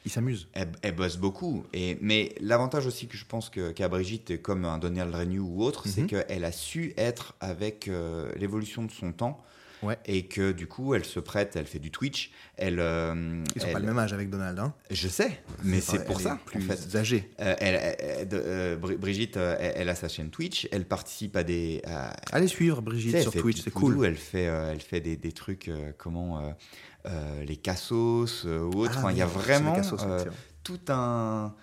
ouais, ouais. il s'amuse. Elle, elle bosse beaucoup. Et, mais l'avantage aussi que je pense qu'a Brigitte, comme un Donald Renew ou autre, c'est Mhm. qu'elle a su être avec euh, l'évolution de son temps. Ouais. Et que du coup, elle se prête, elle fait du Twitch. Elle, euh, Ils sont elle- pas le même âge avec Donald. Hein. Je sais, mais c'est Elle pour est ça. Plus en fait. âgée. Euh, elle- elle- elle- euh, Bri- Brigitte, elle, elle a sa chaîne Twitch. Elle participe à des. à- Allez suivre Brigitte elle sur Twitch, c'est cool. Elle fait, elle fait des, des trucs comment euh, les cassos euh, ou autre. Ah Enfin, il y a vraiment cassos, euh, tout un.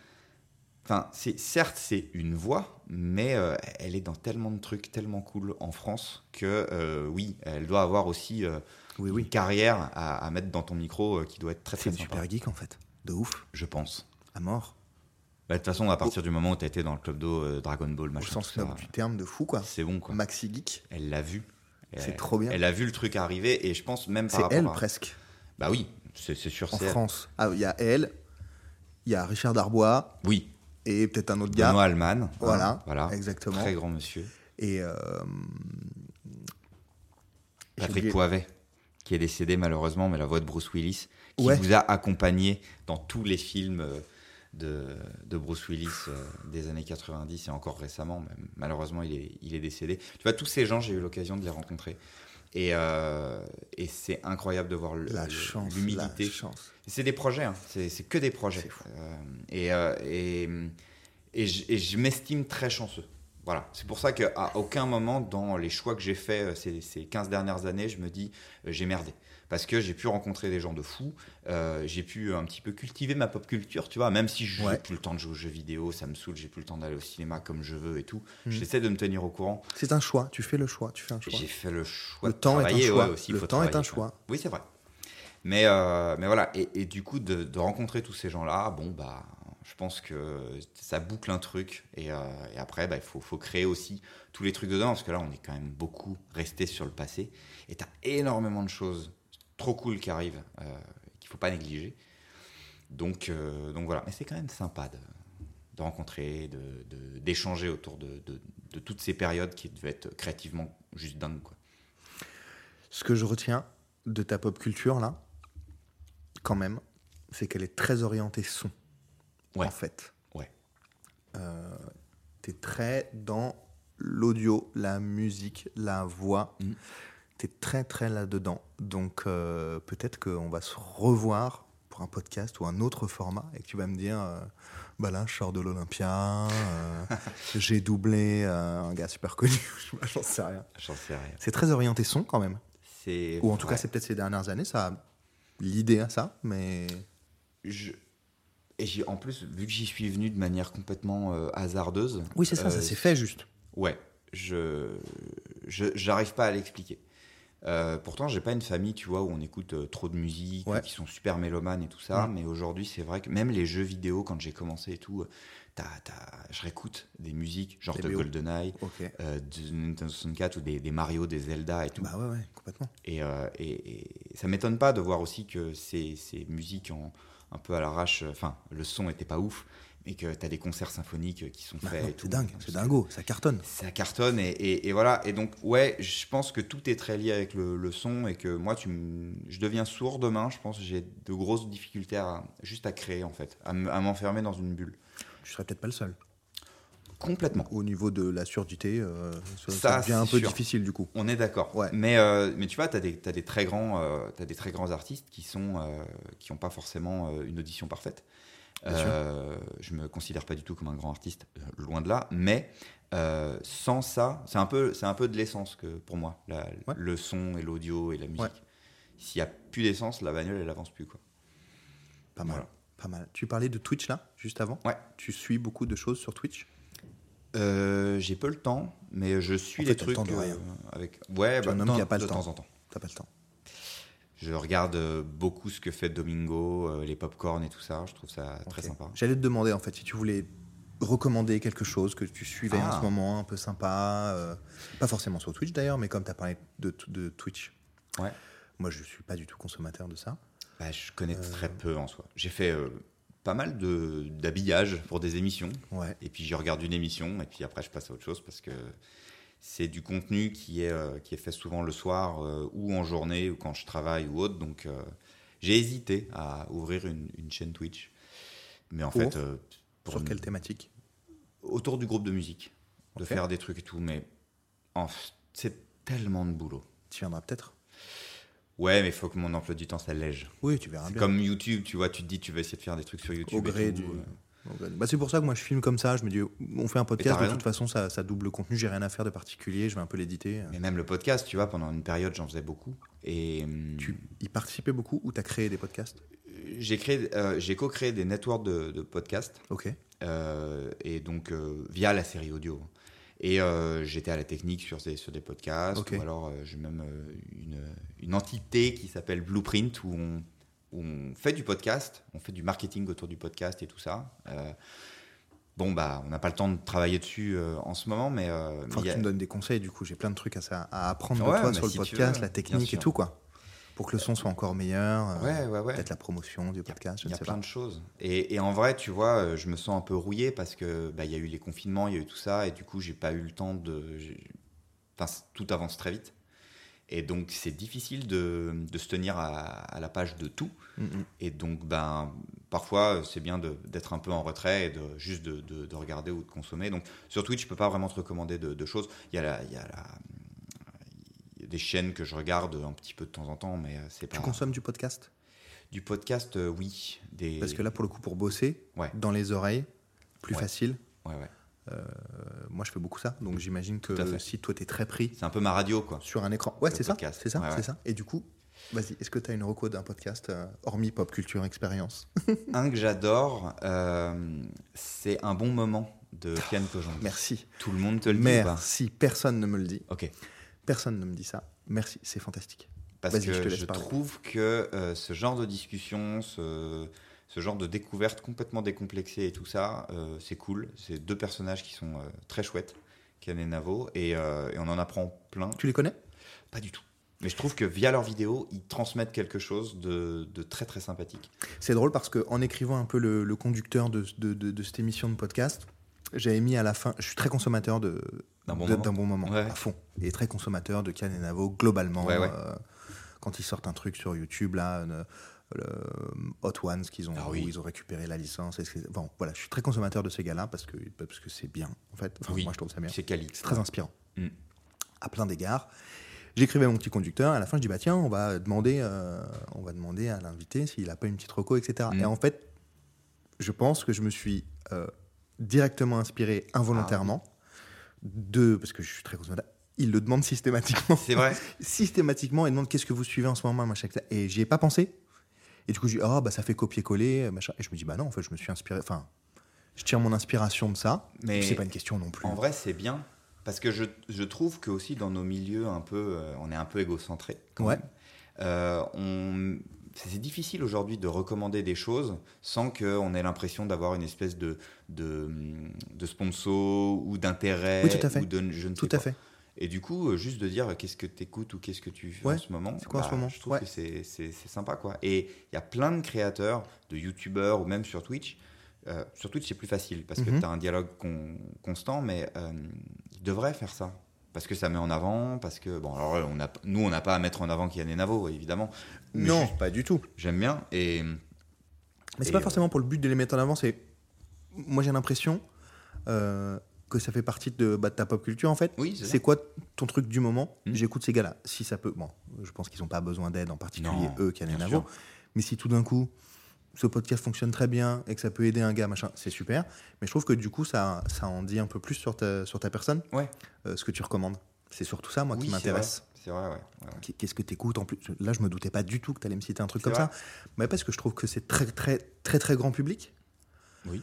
Enfin, c'est certes c'est une voix, mais elle est dans tellement de trucs tellement cool en France que oui, elle doit avoir aussi Oui, une carrière à, à mettre dans ton micro qui doit être très C'est très sympa. super geek en fait. De ouf. Je pense. À mort. Bah, De toute façon, à partir du moment où tu été dans le club d'eau euh, Dragon Ball, Au machin, sens ça, noble du terme de fou, quoi. c'est bon quoi. Maxi geek. Elle l'a vu. C'est trop bien. Elle a vu le truc arriver et je pense même par C'est rapport elle à- presque. Bah oui, c'est sûr, En. France. Ah, il y a elle, il y a Richard Darbois Oui, et peut-être un autre gars. Benoît Alman. hein, Voilà, voilà. exactement. Très grand monsieur. Et euh, Patrick Poivet, qui est décédé malheureusement, mais la voix de Bruce Willis, qui Ouais. vous a accompagné dans tous les films euh, de, de Bruce Willis euh, des années 90 et encore récemment. mais malheureusement, il est, il est décédé. Tu vois, tous ces gens, j'ai eu l'occasion de les rencontrer. Et, euh, et c'est incroyable de voir chance. C'est des projets, hein. c'est que des projets. Euh, et, euh, et, et je, et je m'estime très chanceux. Voilà. C'est pour ça qu'à aucun moment dans les choix que j'ai faits ces, ces 15 dernières années, je me dis j'ai merdé. Parce que j'ai pu rencontrer des gens de fous, euh, j'ai pu un petit peu cultiver ma pop culture, tu vois, même si je n'ai Ouais. plus le temps de jouer aux jeux vidéo, ça me saoule, j'ai plus le temps d'aller au cinéma comme je veux et tout. Mhm. J'essaie de me tenir au courant. C'est un choix, tu fais le choix, tu fais un choix. J'ai fait le choix Le de temps est un choix. ouais, aussi, Le temps est un quoi. choix. Oui, c'est vrai. Mais, euh, mais voilà, et, et du coup, de, de rencontrer tous ces gens-là, bon, bah, je pense que ça boucle un truc. Et, euh, et après, bah, il faut, faut créer aussi tous les trucs dedans, parce que là, on est quand même beaucoup resté sur le passé. Et tu as énormément de choses trop cool qui arrivent, euh, qu'il faut pas négliger. Donc, euh, donc voilà, mais c'est quand même sympa de, de rencontrer, de- de- d'échanger autour de, toutes ces périodes qui devaient être créativement juste dingues. Quoi. Ce que je retiens de ta pop culture, là, quand même, c'est qu'elle est très orientée son, Ouais. en fait. Ouais. Euh, T'es très dans l'audio, la musique, la voix. Mhm. T'es très, très là-dedans. Donc, euh, peut-être qu'on va se revoir pour un podcast ou un autre format et que tu vas me dire, euh, bah là, je sors de l'Olympia, euh, j'ai doublé un gars super connu, j'en sais rien. J'en sais rien. C'est très orienté son quand même. C'est Ou en tout ouais. cas, c'est peut-être ces dernières années, ça a l'idée à ça, mais Je- Et j'ai en plus, vu que j'y suis venu de manière complètement euh, hasardeuse. oui, c'est ça, euh, ça s'est fait juste. Ouais, je je- j'arrive pas à l'expliquer. Euh, pourtant, j'ai pas une famille, tu vois, où on écoute euh, trop de musique, Ouais. qui sont super mélomanes et tout ça. Mais aujourd'hui, c'est vrai que même les jeux vidéo, quand j'ai commencé et tout, euh, t'as- je réécoute des musiques, genre de. GoldenEye, euh, de Nintendo 64 ou des, des Mario, des Zelda et tout. Bah ouais, ouais, complètement. Et, euh, et- et ça m'étonne pas de voir aussi que ces, ces musiques en, un peu à l'arrache, enfin, le son était pas ouf, mais que tu as des concerts symphoniques qui sont Bah faits. et c'est dingue, c'est dingo, ça cartonne. Ça cartonne et, et- et voilà. Et donc, ouais, je pense que tout est très lié avec le, le son et que moi, tu je deviens sourd demain. Je pense que j'ai de grosses difficultés à, juste à créer, en fait, à m'enfermer dans une bulle. Tu serais peut-être pas le seul. Complètement. Au niveau de la surdité, euh, ça, Ça, ça devient un peu sûr. difficile du coup. On est d'accord. Ouais. Mais, euh, mais tu vois, tu as, des t'as des, très grands, euh, des très grands artistes qui sont euh, qui n'ont pas forcément euh, une audition parfaite. Euh, je me considère pas du tout comme un grand artiste, euh, loin de là. Mais euh, sans ça, c'est un peu, c'est un peu de l'essence que pour moi, la- Ouais. le son et l'audio et la musique. Ouais. S'il y a plus d'essence, la bagnole elle avance plus quoi. Pas mal. Voilà. Pas mal. Tu parlais de Twitch là, juste avant. Ouais. Tu suis beaucoup de choses sur Twitch? Euh, j'ai peu le temps, mais je suis En fait, les t'as le trucs temps de rien. avec. Ouais, bah, de qui a pas le de temps. temps en temps. T'as pas le temps. Je regarde euh, beaucoup ce que fait Domingo, euh, les popcorn et tout ça. Je trouve ça très sympa. J'allais te demander en fait si tu voulais recommander quelque chose que tu suivais en Ah. ce moment, un peu sympa. euh, pas forcément sur Twitch d'ailleurs, mais comme tu as parlé de, de Twitch. Ouais. Moi, je suis pas du tout consommateur de ça. Bah, je connais Euh. très peu en soi. J'ai fait euh, pas mal de- d'habillage pour des émissions. Ouais. Et puis je regarde une émission et puis après je passe à autre chose parce que c'est du contenu qui est, euh, qui est fait souvent le soir euh, ou en journée ou quand je travaille ou autre. Donc euh, j'ai hésité à ouvrir une, une chaîne Twitch. Mais en Pour fait, pour Sur une- quelle thématique? Autour du groupe de musique, de faire des trucs et tout. Mais c'est tellement de boulot. Tu viendras peut-être? Ouais, mais il faut que mon emploi du temps s'allège. Oui, tu verras C'est comme YouTube, tu vois, tu te dis tu vas essayer de faire des trucs sur YouTube. Au et gré tout, du-. Bah, c'est pour ça que moi je filme comme ça. Je me dis, on fait un podcast, de toute façon, ça, ça double contenu. J'ai rien à faire de particulier. Je vais un peu l'éditer. Mais même le podcast, tu vois, pendant une période, j'en faisais beaucoup. Et hum, Tu y participais beaucoup ou tu as créé des podcasts? J'ai créé, euh, j'ai co-créé des networks de, de podcasts, Ok. euh, et donc euh, via la série audio. Et euh, j'étais à la technique sur des, sur des podcasts, Ok. ou alors euh, j'ai même euh, une, une entité qui s'appelle Blueprint où on, où on fait du podcast, on fait du marketing autour du podcast et tout ça. Euh, bon, bah, on n'a pas le temps de travailler dessus euh, en ce moment, mais. euh, Faut que y a- tu me donnes des conseils. Du coup, j'ai plein de trucs à, ça- à apprendre de toi sur le si podcast, veux, la technique et tout, quoi. Pour que le son soit encore meilleur. euh, Ouais, ouais, ouais. Peut-être la promotion du podcast, Il y a sais plein pas. de choses. Et, et en vrai, tu vois, je me sens un peu rouillé parce que bah, y a eu les confinements, il y a eu tout ça, et du coup, j'ai pas eu le temps de. Enfin, tout avance très vite. Et donc, c'est difficile de, de, se tenir à, à, la page de tout. Mm, mm. Et donc, ben, parfois, c'est bien d'être un peu en retrait et de, juste de, de, de, regarder ou de consommer. Donc, sur Twitch, je peux pas vraiment te recommander de, choses. Il y a, la, il y a la, il y a des chaînes que je regarde un petit peu de temps en temps, mais c'est pas. Tu consommes du podcast? Du podcast, euh, oui. Des... Parce que là, pour le coup, pour bosser, ouais. dans les oreilles, plus Ouais. facile. Ouais, ouais. Euh, moi, je fais beaucoup ça, donc j'imagine que si toi, tu es très pris C'est un peu ma radio, quoi. sur un écran. Ouais, c'est ça, c'est ça, Ouais, ça. Et du coup, vas-y, est-ce que tu as une reco d'un podcast, euh, hormis Pop Culture Expérience? Un que j'adore, euh, c'est Un bon moment de Kian Kojandi. Merci. Tout le monde te le dit ou pas? Merci, personne ne me le dit. Ok. Personne ne me dit ça. Merci, c'est fantastique. Parce que je je, te laisse parler. trouve que ce genre de discussion, ce, ce genre de découverte complètement décomplexée et tout ça, euh, c'est cool. C'est deux personnages qui sont euh, très chouettes, Kian et Navo, et, euh, et on en apprend plein. Tu les connais? Pas du tout. Mais je trouve que via leurs vidéos, ils transmettent quelque chose de, de très très sympathique. C'est drôle parce qu'en écrivant un peu le, le conducteur de, de- de- de cette émission de podcast, j'avais mis à la fin. Je suis très consommateur de D'un bon moment. d'un bon moment, Ouais. à fond. Et très consommateur de Kian et Navo globalement. Ouais, ouais. quand ils sortent un truc sur YouTube, là, Hot Ones, qu'ils ont, Ah oui. où ils ont récupéré la licence. Bon, voilà, je suis très consommateur de ces gars-là parce que parce que c'est bien, en fait. Enfin, Oui. Moi, je trouve ça bien. C'est quali. C'est très inspirant. Mm. À plein d'égards. J'écrivais à mon petit conducteur. À la fin, je dis bah tiens, on va demander, euh, on va demander à l'invité s'il a pas une petite reco, etc. Mm. Et en fait, je pense que je me suis euh, directement inspiré involontairement Ah de parce que je suis très consommateur. Il le demande systématiquement. C'est vrai systématiquement, il demande qu'est-ce que vous suivez en ce moment, machin. Et j'y ai pas pensé. Et du coup, je dis ah bah ça fait copier-coller, machin. Et je me dis bah non, en fait, je me suis inspiré. Enfin, je tire mon inspiration de ça. Mais C'est pas une question non plus. En vrai, c'est bien. Parce que je, je trouve que aussi dans nos milieux un peu, euh, on est un peu égocentré. Ouais. Euh, on, c'est c'est difficile aujourd'hui de recommander des choses sans qu'on ait l'impression d'avoir une espèce de, de, de sponsor ou d'intérêt Oui, tout à fait. ou de je ne sais Tout à quoi. fait. Et du coup, euh, juste de dire euh, qu'est-ce que tu écoutes ou qu'est-ce que tu fais Ouais, en ce moment, bah, c'est quoi en ce moment je trouve Ouais. que c'est c'est- c'est sympa. quoi. Et il y a plein de créateurs, de youtubeurs ou même sur Twitch. Euh, sur Twitch, c'est plus facile parce que Mhm. tu as un dialogue con- constant, mais euh, ils devraient faire ça. Parce que ça met en avant, parce que, bon, alors on a, nous, on n'a pas à mettre en avant Kian et Navo, évidemment. Mais non, juste, pas du tout. J'aime bien. Et Mais c'est Et, pas euh, forcément pour le but de les mettre en avant. C'est moi j'ai l'impression euh, que ça fait partie de, bah, de ta pop culture en fait. oui, c'est quoi ton truc du moment Hmm. J'écoute ces gars-là. Si ça peut, bon, je pense qu'ils n'ont pas besoin d'aide en particulier Non, eux, Kian et bien Navo. Mais si tout d'un coup ce podcast fonctionne très bien et que ça peut aider un gars, machin, c'est super. Mais je trouve que du coup ça, ça en dit un peu plus sur ta, sur ta personne, Ouais. euh, ce que tu recommandes. C'est surtout ça moi Oui, qui m'intéresse. C'est vrai, ouais. ouais, ouais. Qu'est- Qu'est-ce que tu écoutes en plus? Là, je me doutais pas du tout que tu allais me citer un truc comme vrai ça. Mais parce que je trouve que c'est très, très, très, très grand public. Oui.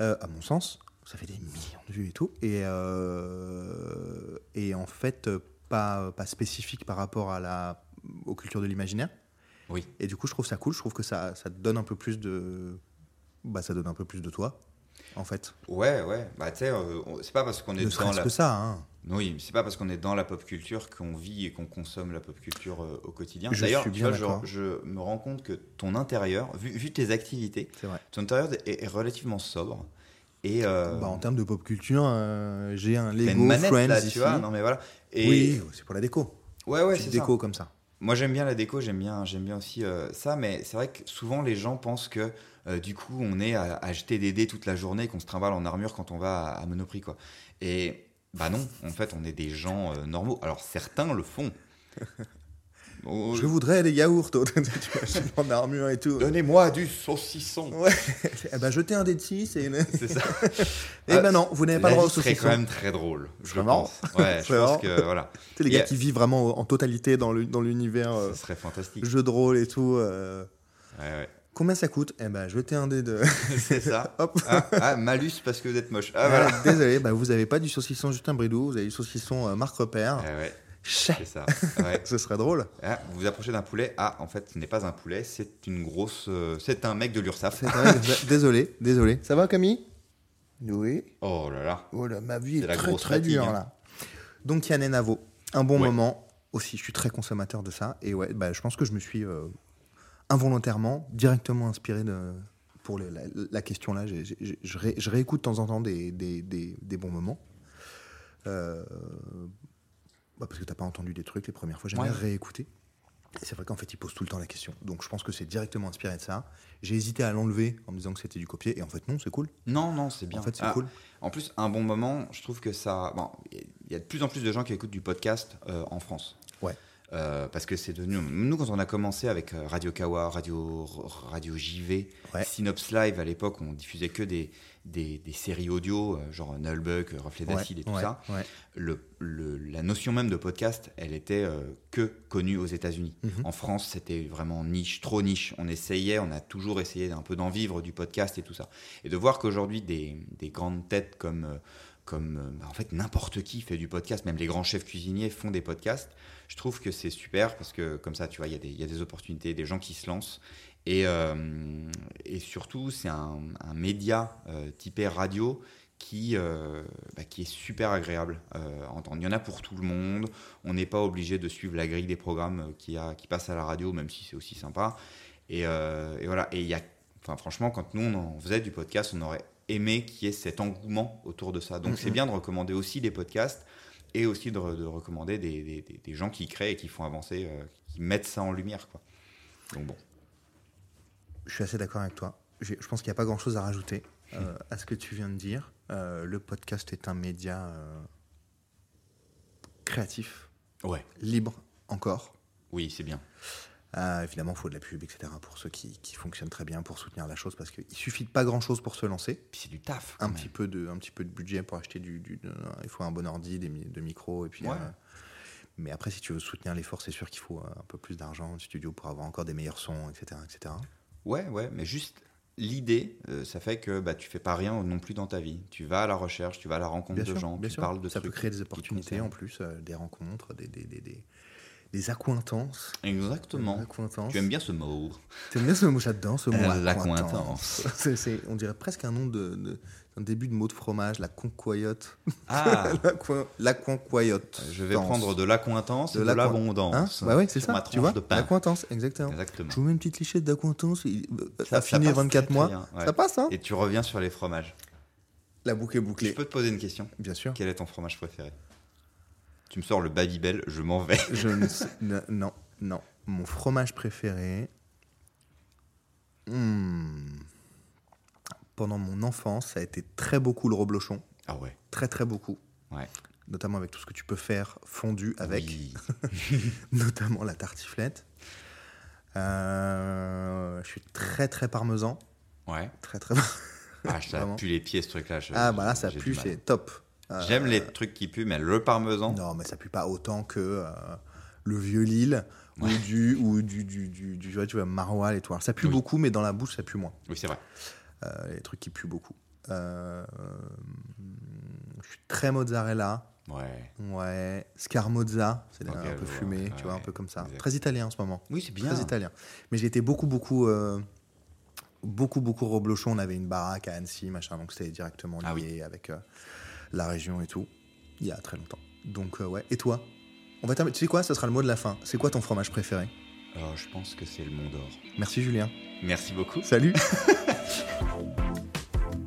Euh, à mon sens, ça fait des millions de vues et tout. Et, euh, et en fait, pas, pas spécifique par rapport à la, aux cultures de l'imaginaire. Oui. Et du coup, je trouve ça cool. Je trouve que ça, ça donne un peu plus de. Bah, ça donne un peu plus de toi, en fait. Ouais, ouais. Bah, tu sais, euh, c'est pas parce qu'on est Ne dans la. que ça. Hein. Oui, c'est pas parce qu'on est dans la pop culture qu'on vit et qu'on consomme la pop culture euh, au quotidien. D'ailleurs, je, je me rends compte que ton intérieur, vu, vu tes activités, ton intérieur est, est relativement sobre. Et euh, Bah, en termes de pop culture, euh, j'ai un Lego une manette Friends là, ici. tu vois. Non mais voilà. Et Oui, c'est pour la déco. ouais, ouais, c'est déco ça. comme ça. Moi, j'aime bien la déco, j'aime bien, j'aime bien aussi euh, ça, mais c'est vrai que souvent les gens pensent que du coup on est à, à jeter des dés toute la journée, qu'on se trimballe en armure quand on va à, à Monoprix, quoi. Et bah non, en fait, on est des gens normaux. Alors certains le font. Oh, Je voudrais des yaourts, en armure et tout. Donnez-moi du saucisson. Ouais. Eh ben, jetez un dé de 6 et. C'est ça. Eh ben non, vous n'avez pas le droit au saucisson. quand même très drôle. Je pense. Ouais, je pense que voilà, Tu sais, les gars qui vivent vraiment en totalité dans le- dans l'univers euh, ce serait fantastique. jeu de rôle et tout. euh, Ouais, ouais. Combien ça coûte? Eh ben, jetez un dé de. C'est ça. Hop. Ah, ah, malus parce que vous êtes moche. Ah Ah, voilà. Désolé, bah, vous n'avez pas du saucisson Justin Bridou, vous avez du saucisson euh, Marc Repère. Ouais, ouais. C'est ça. Ouais. Ce serait drôle. Ah, vous vous approchez d'un poulet. Ah, en fait, ce n'est pas un poulet, c'est une grosse. euh, c'est un mec de l'URSSAF. C'est désolé, désolé. Ça va, Camille? Oui. Oh là là. Oh là, ma vie C'est est la très grosse très fatigue, dure hein. là. Donc Yann et Navo, un bon Ouais. moment aussi. Je suis très consommateur de ça et ouais, bah, je pense que je me suis euh, involontairement directement inspiré de pour les- la, la question là. J'ai- j'ai- je, ré- je réécoute de temps en temps des, des, des- des bons moments. Euh, bah, parce que t'as pas entendu des trucs les premières fois. J'aimerais Ouais. réécouter. Et c'est vrai qu'en fait, il pose tout le temps la question. Donc je pense que c'est directement inspiré de ça. J'ai hésité à l'enlever en me disant que c'était du copier. Et en fait, non, c'est cool. Non, non, c'est bien. En fait, c'est Ah, cool. En plus, un bon moment, je trouve que ça. Bon, il y a de plus en plus de gens qui écoutent du podcast euh, en France. Ouais. Euh, parce que c'est devenu. Nous, quand on a commencé avec euh, Radio Kawa, Radio, Radio JV, Ouais. Synops Live, à l'époque, on diffusait que des, des, des séries audio, euh, genre Nullbuck, euh, Reflet Ouais, d'acide et tout ouais, ça. ouais. Le, le- la notion même de podcast, elle était euh, que connue aux États-Unis. Mhm. En France, c'était vraiment niche, trop niche. On essayait, on a toujours essayé d'un peu d'en vivre du podcast et tout ça. Et de voir qu'aujourd'hui, des, des grandes têtes comme, euh, comme bah, en fait n'importe qui fait du podcast, même les grands chefs cuisiniers font des podcasts, je trouve que c'est super parce que comme ça, tu vois, y, il y a des opportunités, des gens qui se lancent. Et, euh, et surtout, c'est un, un média euh, typé radio qui, euh, bah, qui est super agréable euh, à entendre. Il y en a pour tout le monde. On n'est pas obligé de suivre la grille des programmes euh, qui, a, qui passent à la radio, même si c'est aussi sympa. Et, euh, et voilà. Et il y a, enfin, franchement, quand nous on en faisait du podcast, on aurait aimé qu'il y ait cet engouement autour de ça. Donc c'est bien de recommander aussi des podcasts et aussi de, de recommander des, des- des- des gens qui créent et qui font avancer, euh, qui mettent ça en lumière. Quoi. Donc bon. Je suis assez d'accord avec toi. Je pense qu'il n'y a pas grand-chose à rajouter euh, à ce que tu viens de dire. Euh, le podcast est un média euh, créatif, Ouais. libre encore. Oui, c'est bien. Évidemment, il faut de la pub, etc. pour ceux qui, qui fonctionnent très bien pour soutenir la chose parce qu'il suffit de pas grand-chose pour se lancer. Puis c'est du taf. Un petit, peu de, un petit peu de budget pour acheter du. du- de- il faut un bon ordi, des mi- de micros. Et puis, Ouais. mais après, si tu veux soutenir l'effort, c'est sûr qu'il faut un peu plus d'argent de studio pour avoir encore des meilleurs sons, etc. etc. Ouais, ouais, mais juste l'idée, euh, ça fait que bah, tu fais pas rien non plus dans ta vie. Tu vas à la recherche, tu vas à la rencontre Bien de sûr, gens, tu sûr. parles de Ça trucs peut créer des opportunités en plus, euh, des rencontres, des, des, des, des, des accointances. Exactement. Accointances. Tu aimes bien ce mot. T'aimes bien ce mot, j'adore ce mot. Accointance. l'accointance. On dirait presque un nom de, de- un début de mot de fromage, la concoyote. Ah, L'accoin- L'accoincoyote. je vais prendre de l'accointance et De l'abondance. Hein bah oui, c'est ça. Ma tu vois, de pain. l'accointance, exactement. Exactement. Je vous mets une petite lichette d'accointance, euh, Ça- ça affiné passe 24 très, mois. très bien, ouais. Ça passe, hein Et tu reviens sur les fromages. La boucle est Je bouclée. peux te poser une question? Bien sûr. Quel est ton fromage préféré? Tu me sors le Babybel, je m'en vais. Je ne sais- non, non. Mon fromage préféré. Hmm. Pendant mon enfance, ça a été très beaucoup le reblochon. Ah ouais. Très, très beaucoup. Ouais. Notamment avec tout ce que tu peux faire fondu avec, Oui. notamment la tartiflette. Euh, je suis très, très parmesan. Ouais. Très, très. Ah, ça pue les pieds ce truc-là. je- Ah, bah là, ça pue, c'est top. Euh, J'aime les trucs qui puent, mais le parmesan. Non, mais ça pue pas autant que euh, le vieux Lille ou du ou du du du, du- tu vois, tu vois, maroilles et tout. Alors, ça pue Oui. beaucoup, mais dans la bouche ça pue moins. Oui, c'est vrai. Euh, les trucs qui puent beaucoup. Euh, je suis très mozzarella. Ouais. Ouais, scarmozza, c'est un peu fumé, tu vois, un peu comme ça. exact. Très italien en ce moment. Oui, c'est bien. Très italien. Mais j'ai été beaucoup, beaucoup, euh, beaucoup, beaucoup reblochon. On avait une baraque à Annecy, machin, donc c'était directement lié Ah oui. avec euh, la région et tout. Il y a très longtemps. Donc, euh, ouais. Et toi? On va terminer. Tu sais quoi? Ce sera le mot de la fin. C'est quoi ton fromage préféré? Alors, je pense que c'est le Mont d'Or. Merci, Julien. Merci beaucoup. Salut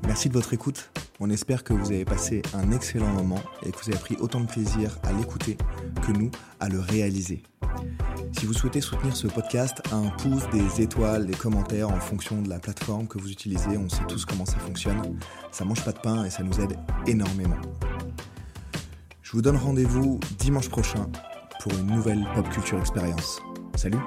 Merci de votre écoute. On espère que vous avez passé un excellent moment et que vous avez pris autant de plaisir à l'écouter que nous à le réaliser. Si vous souhaitez soutenir ce podcast, un pouce, des étoiles, des commentaires en fonction de la plateforme que vous utilisez, on sait tous comment ça fonctionne. Ça mange pas de pain et ça nous aide énormément. Je vous donne rendez-vous dimanche prochain pour une nouvelle pop culture expérience. Salut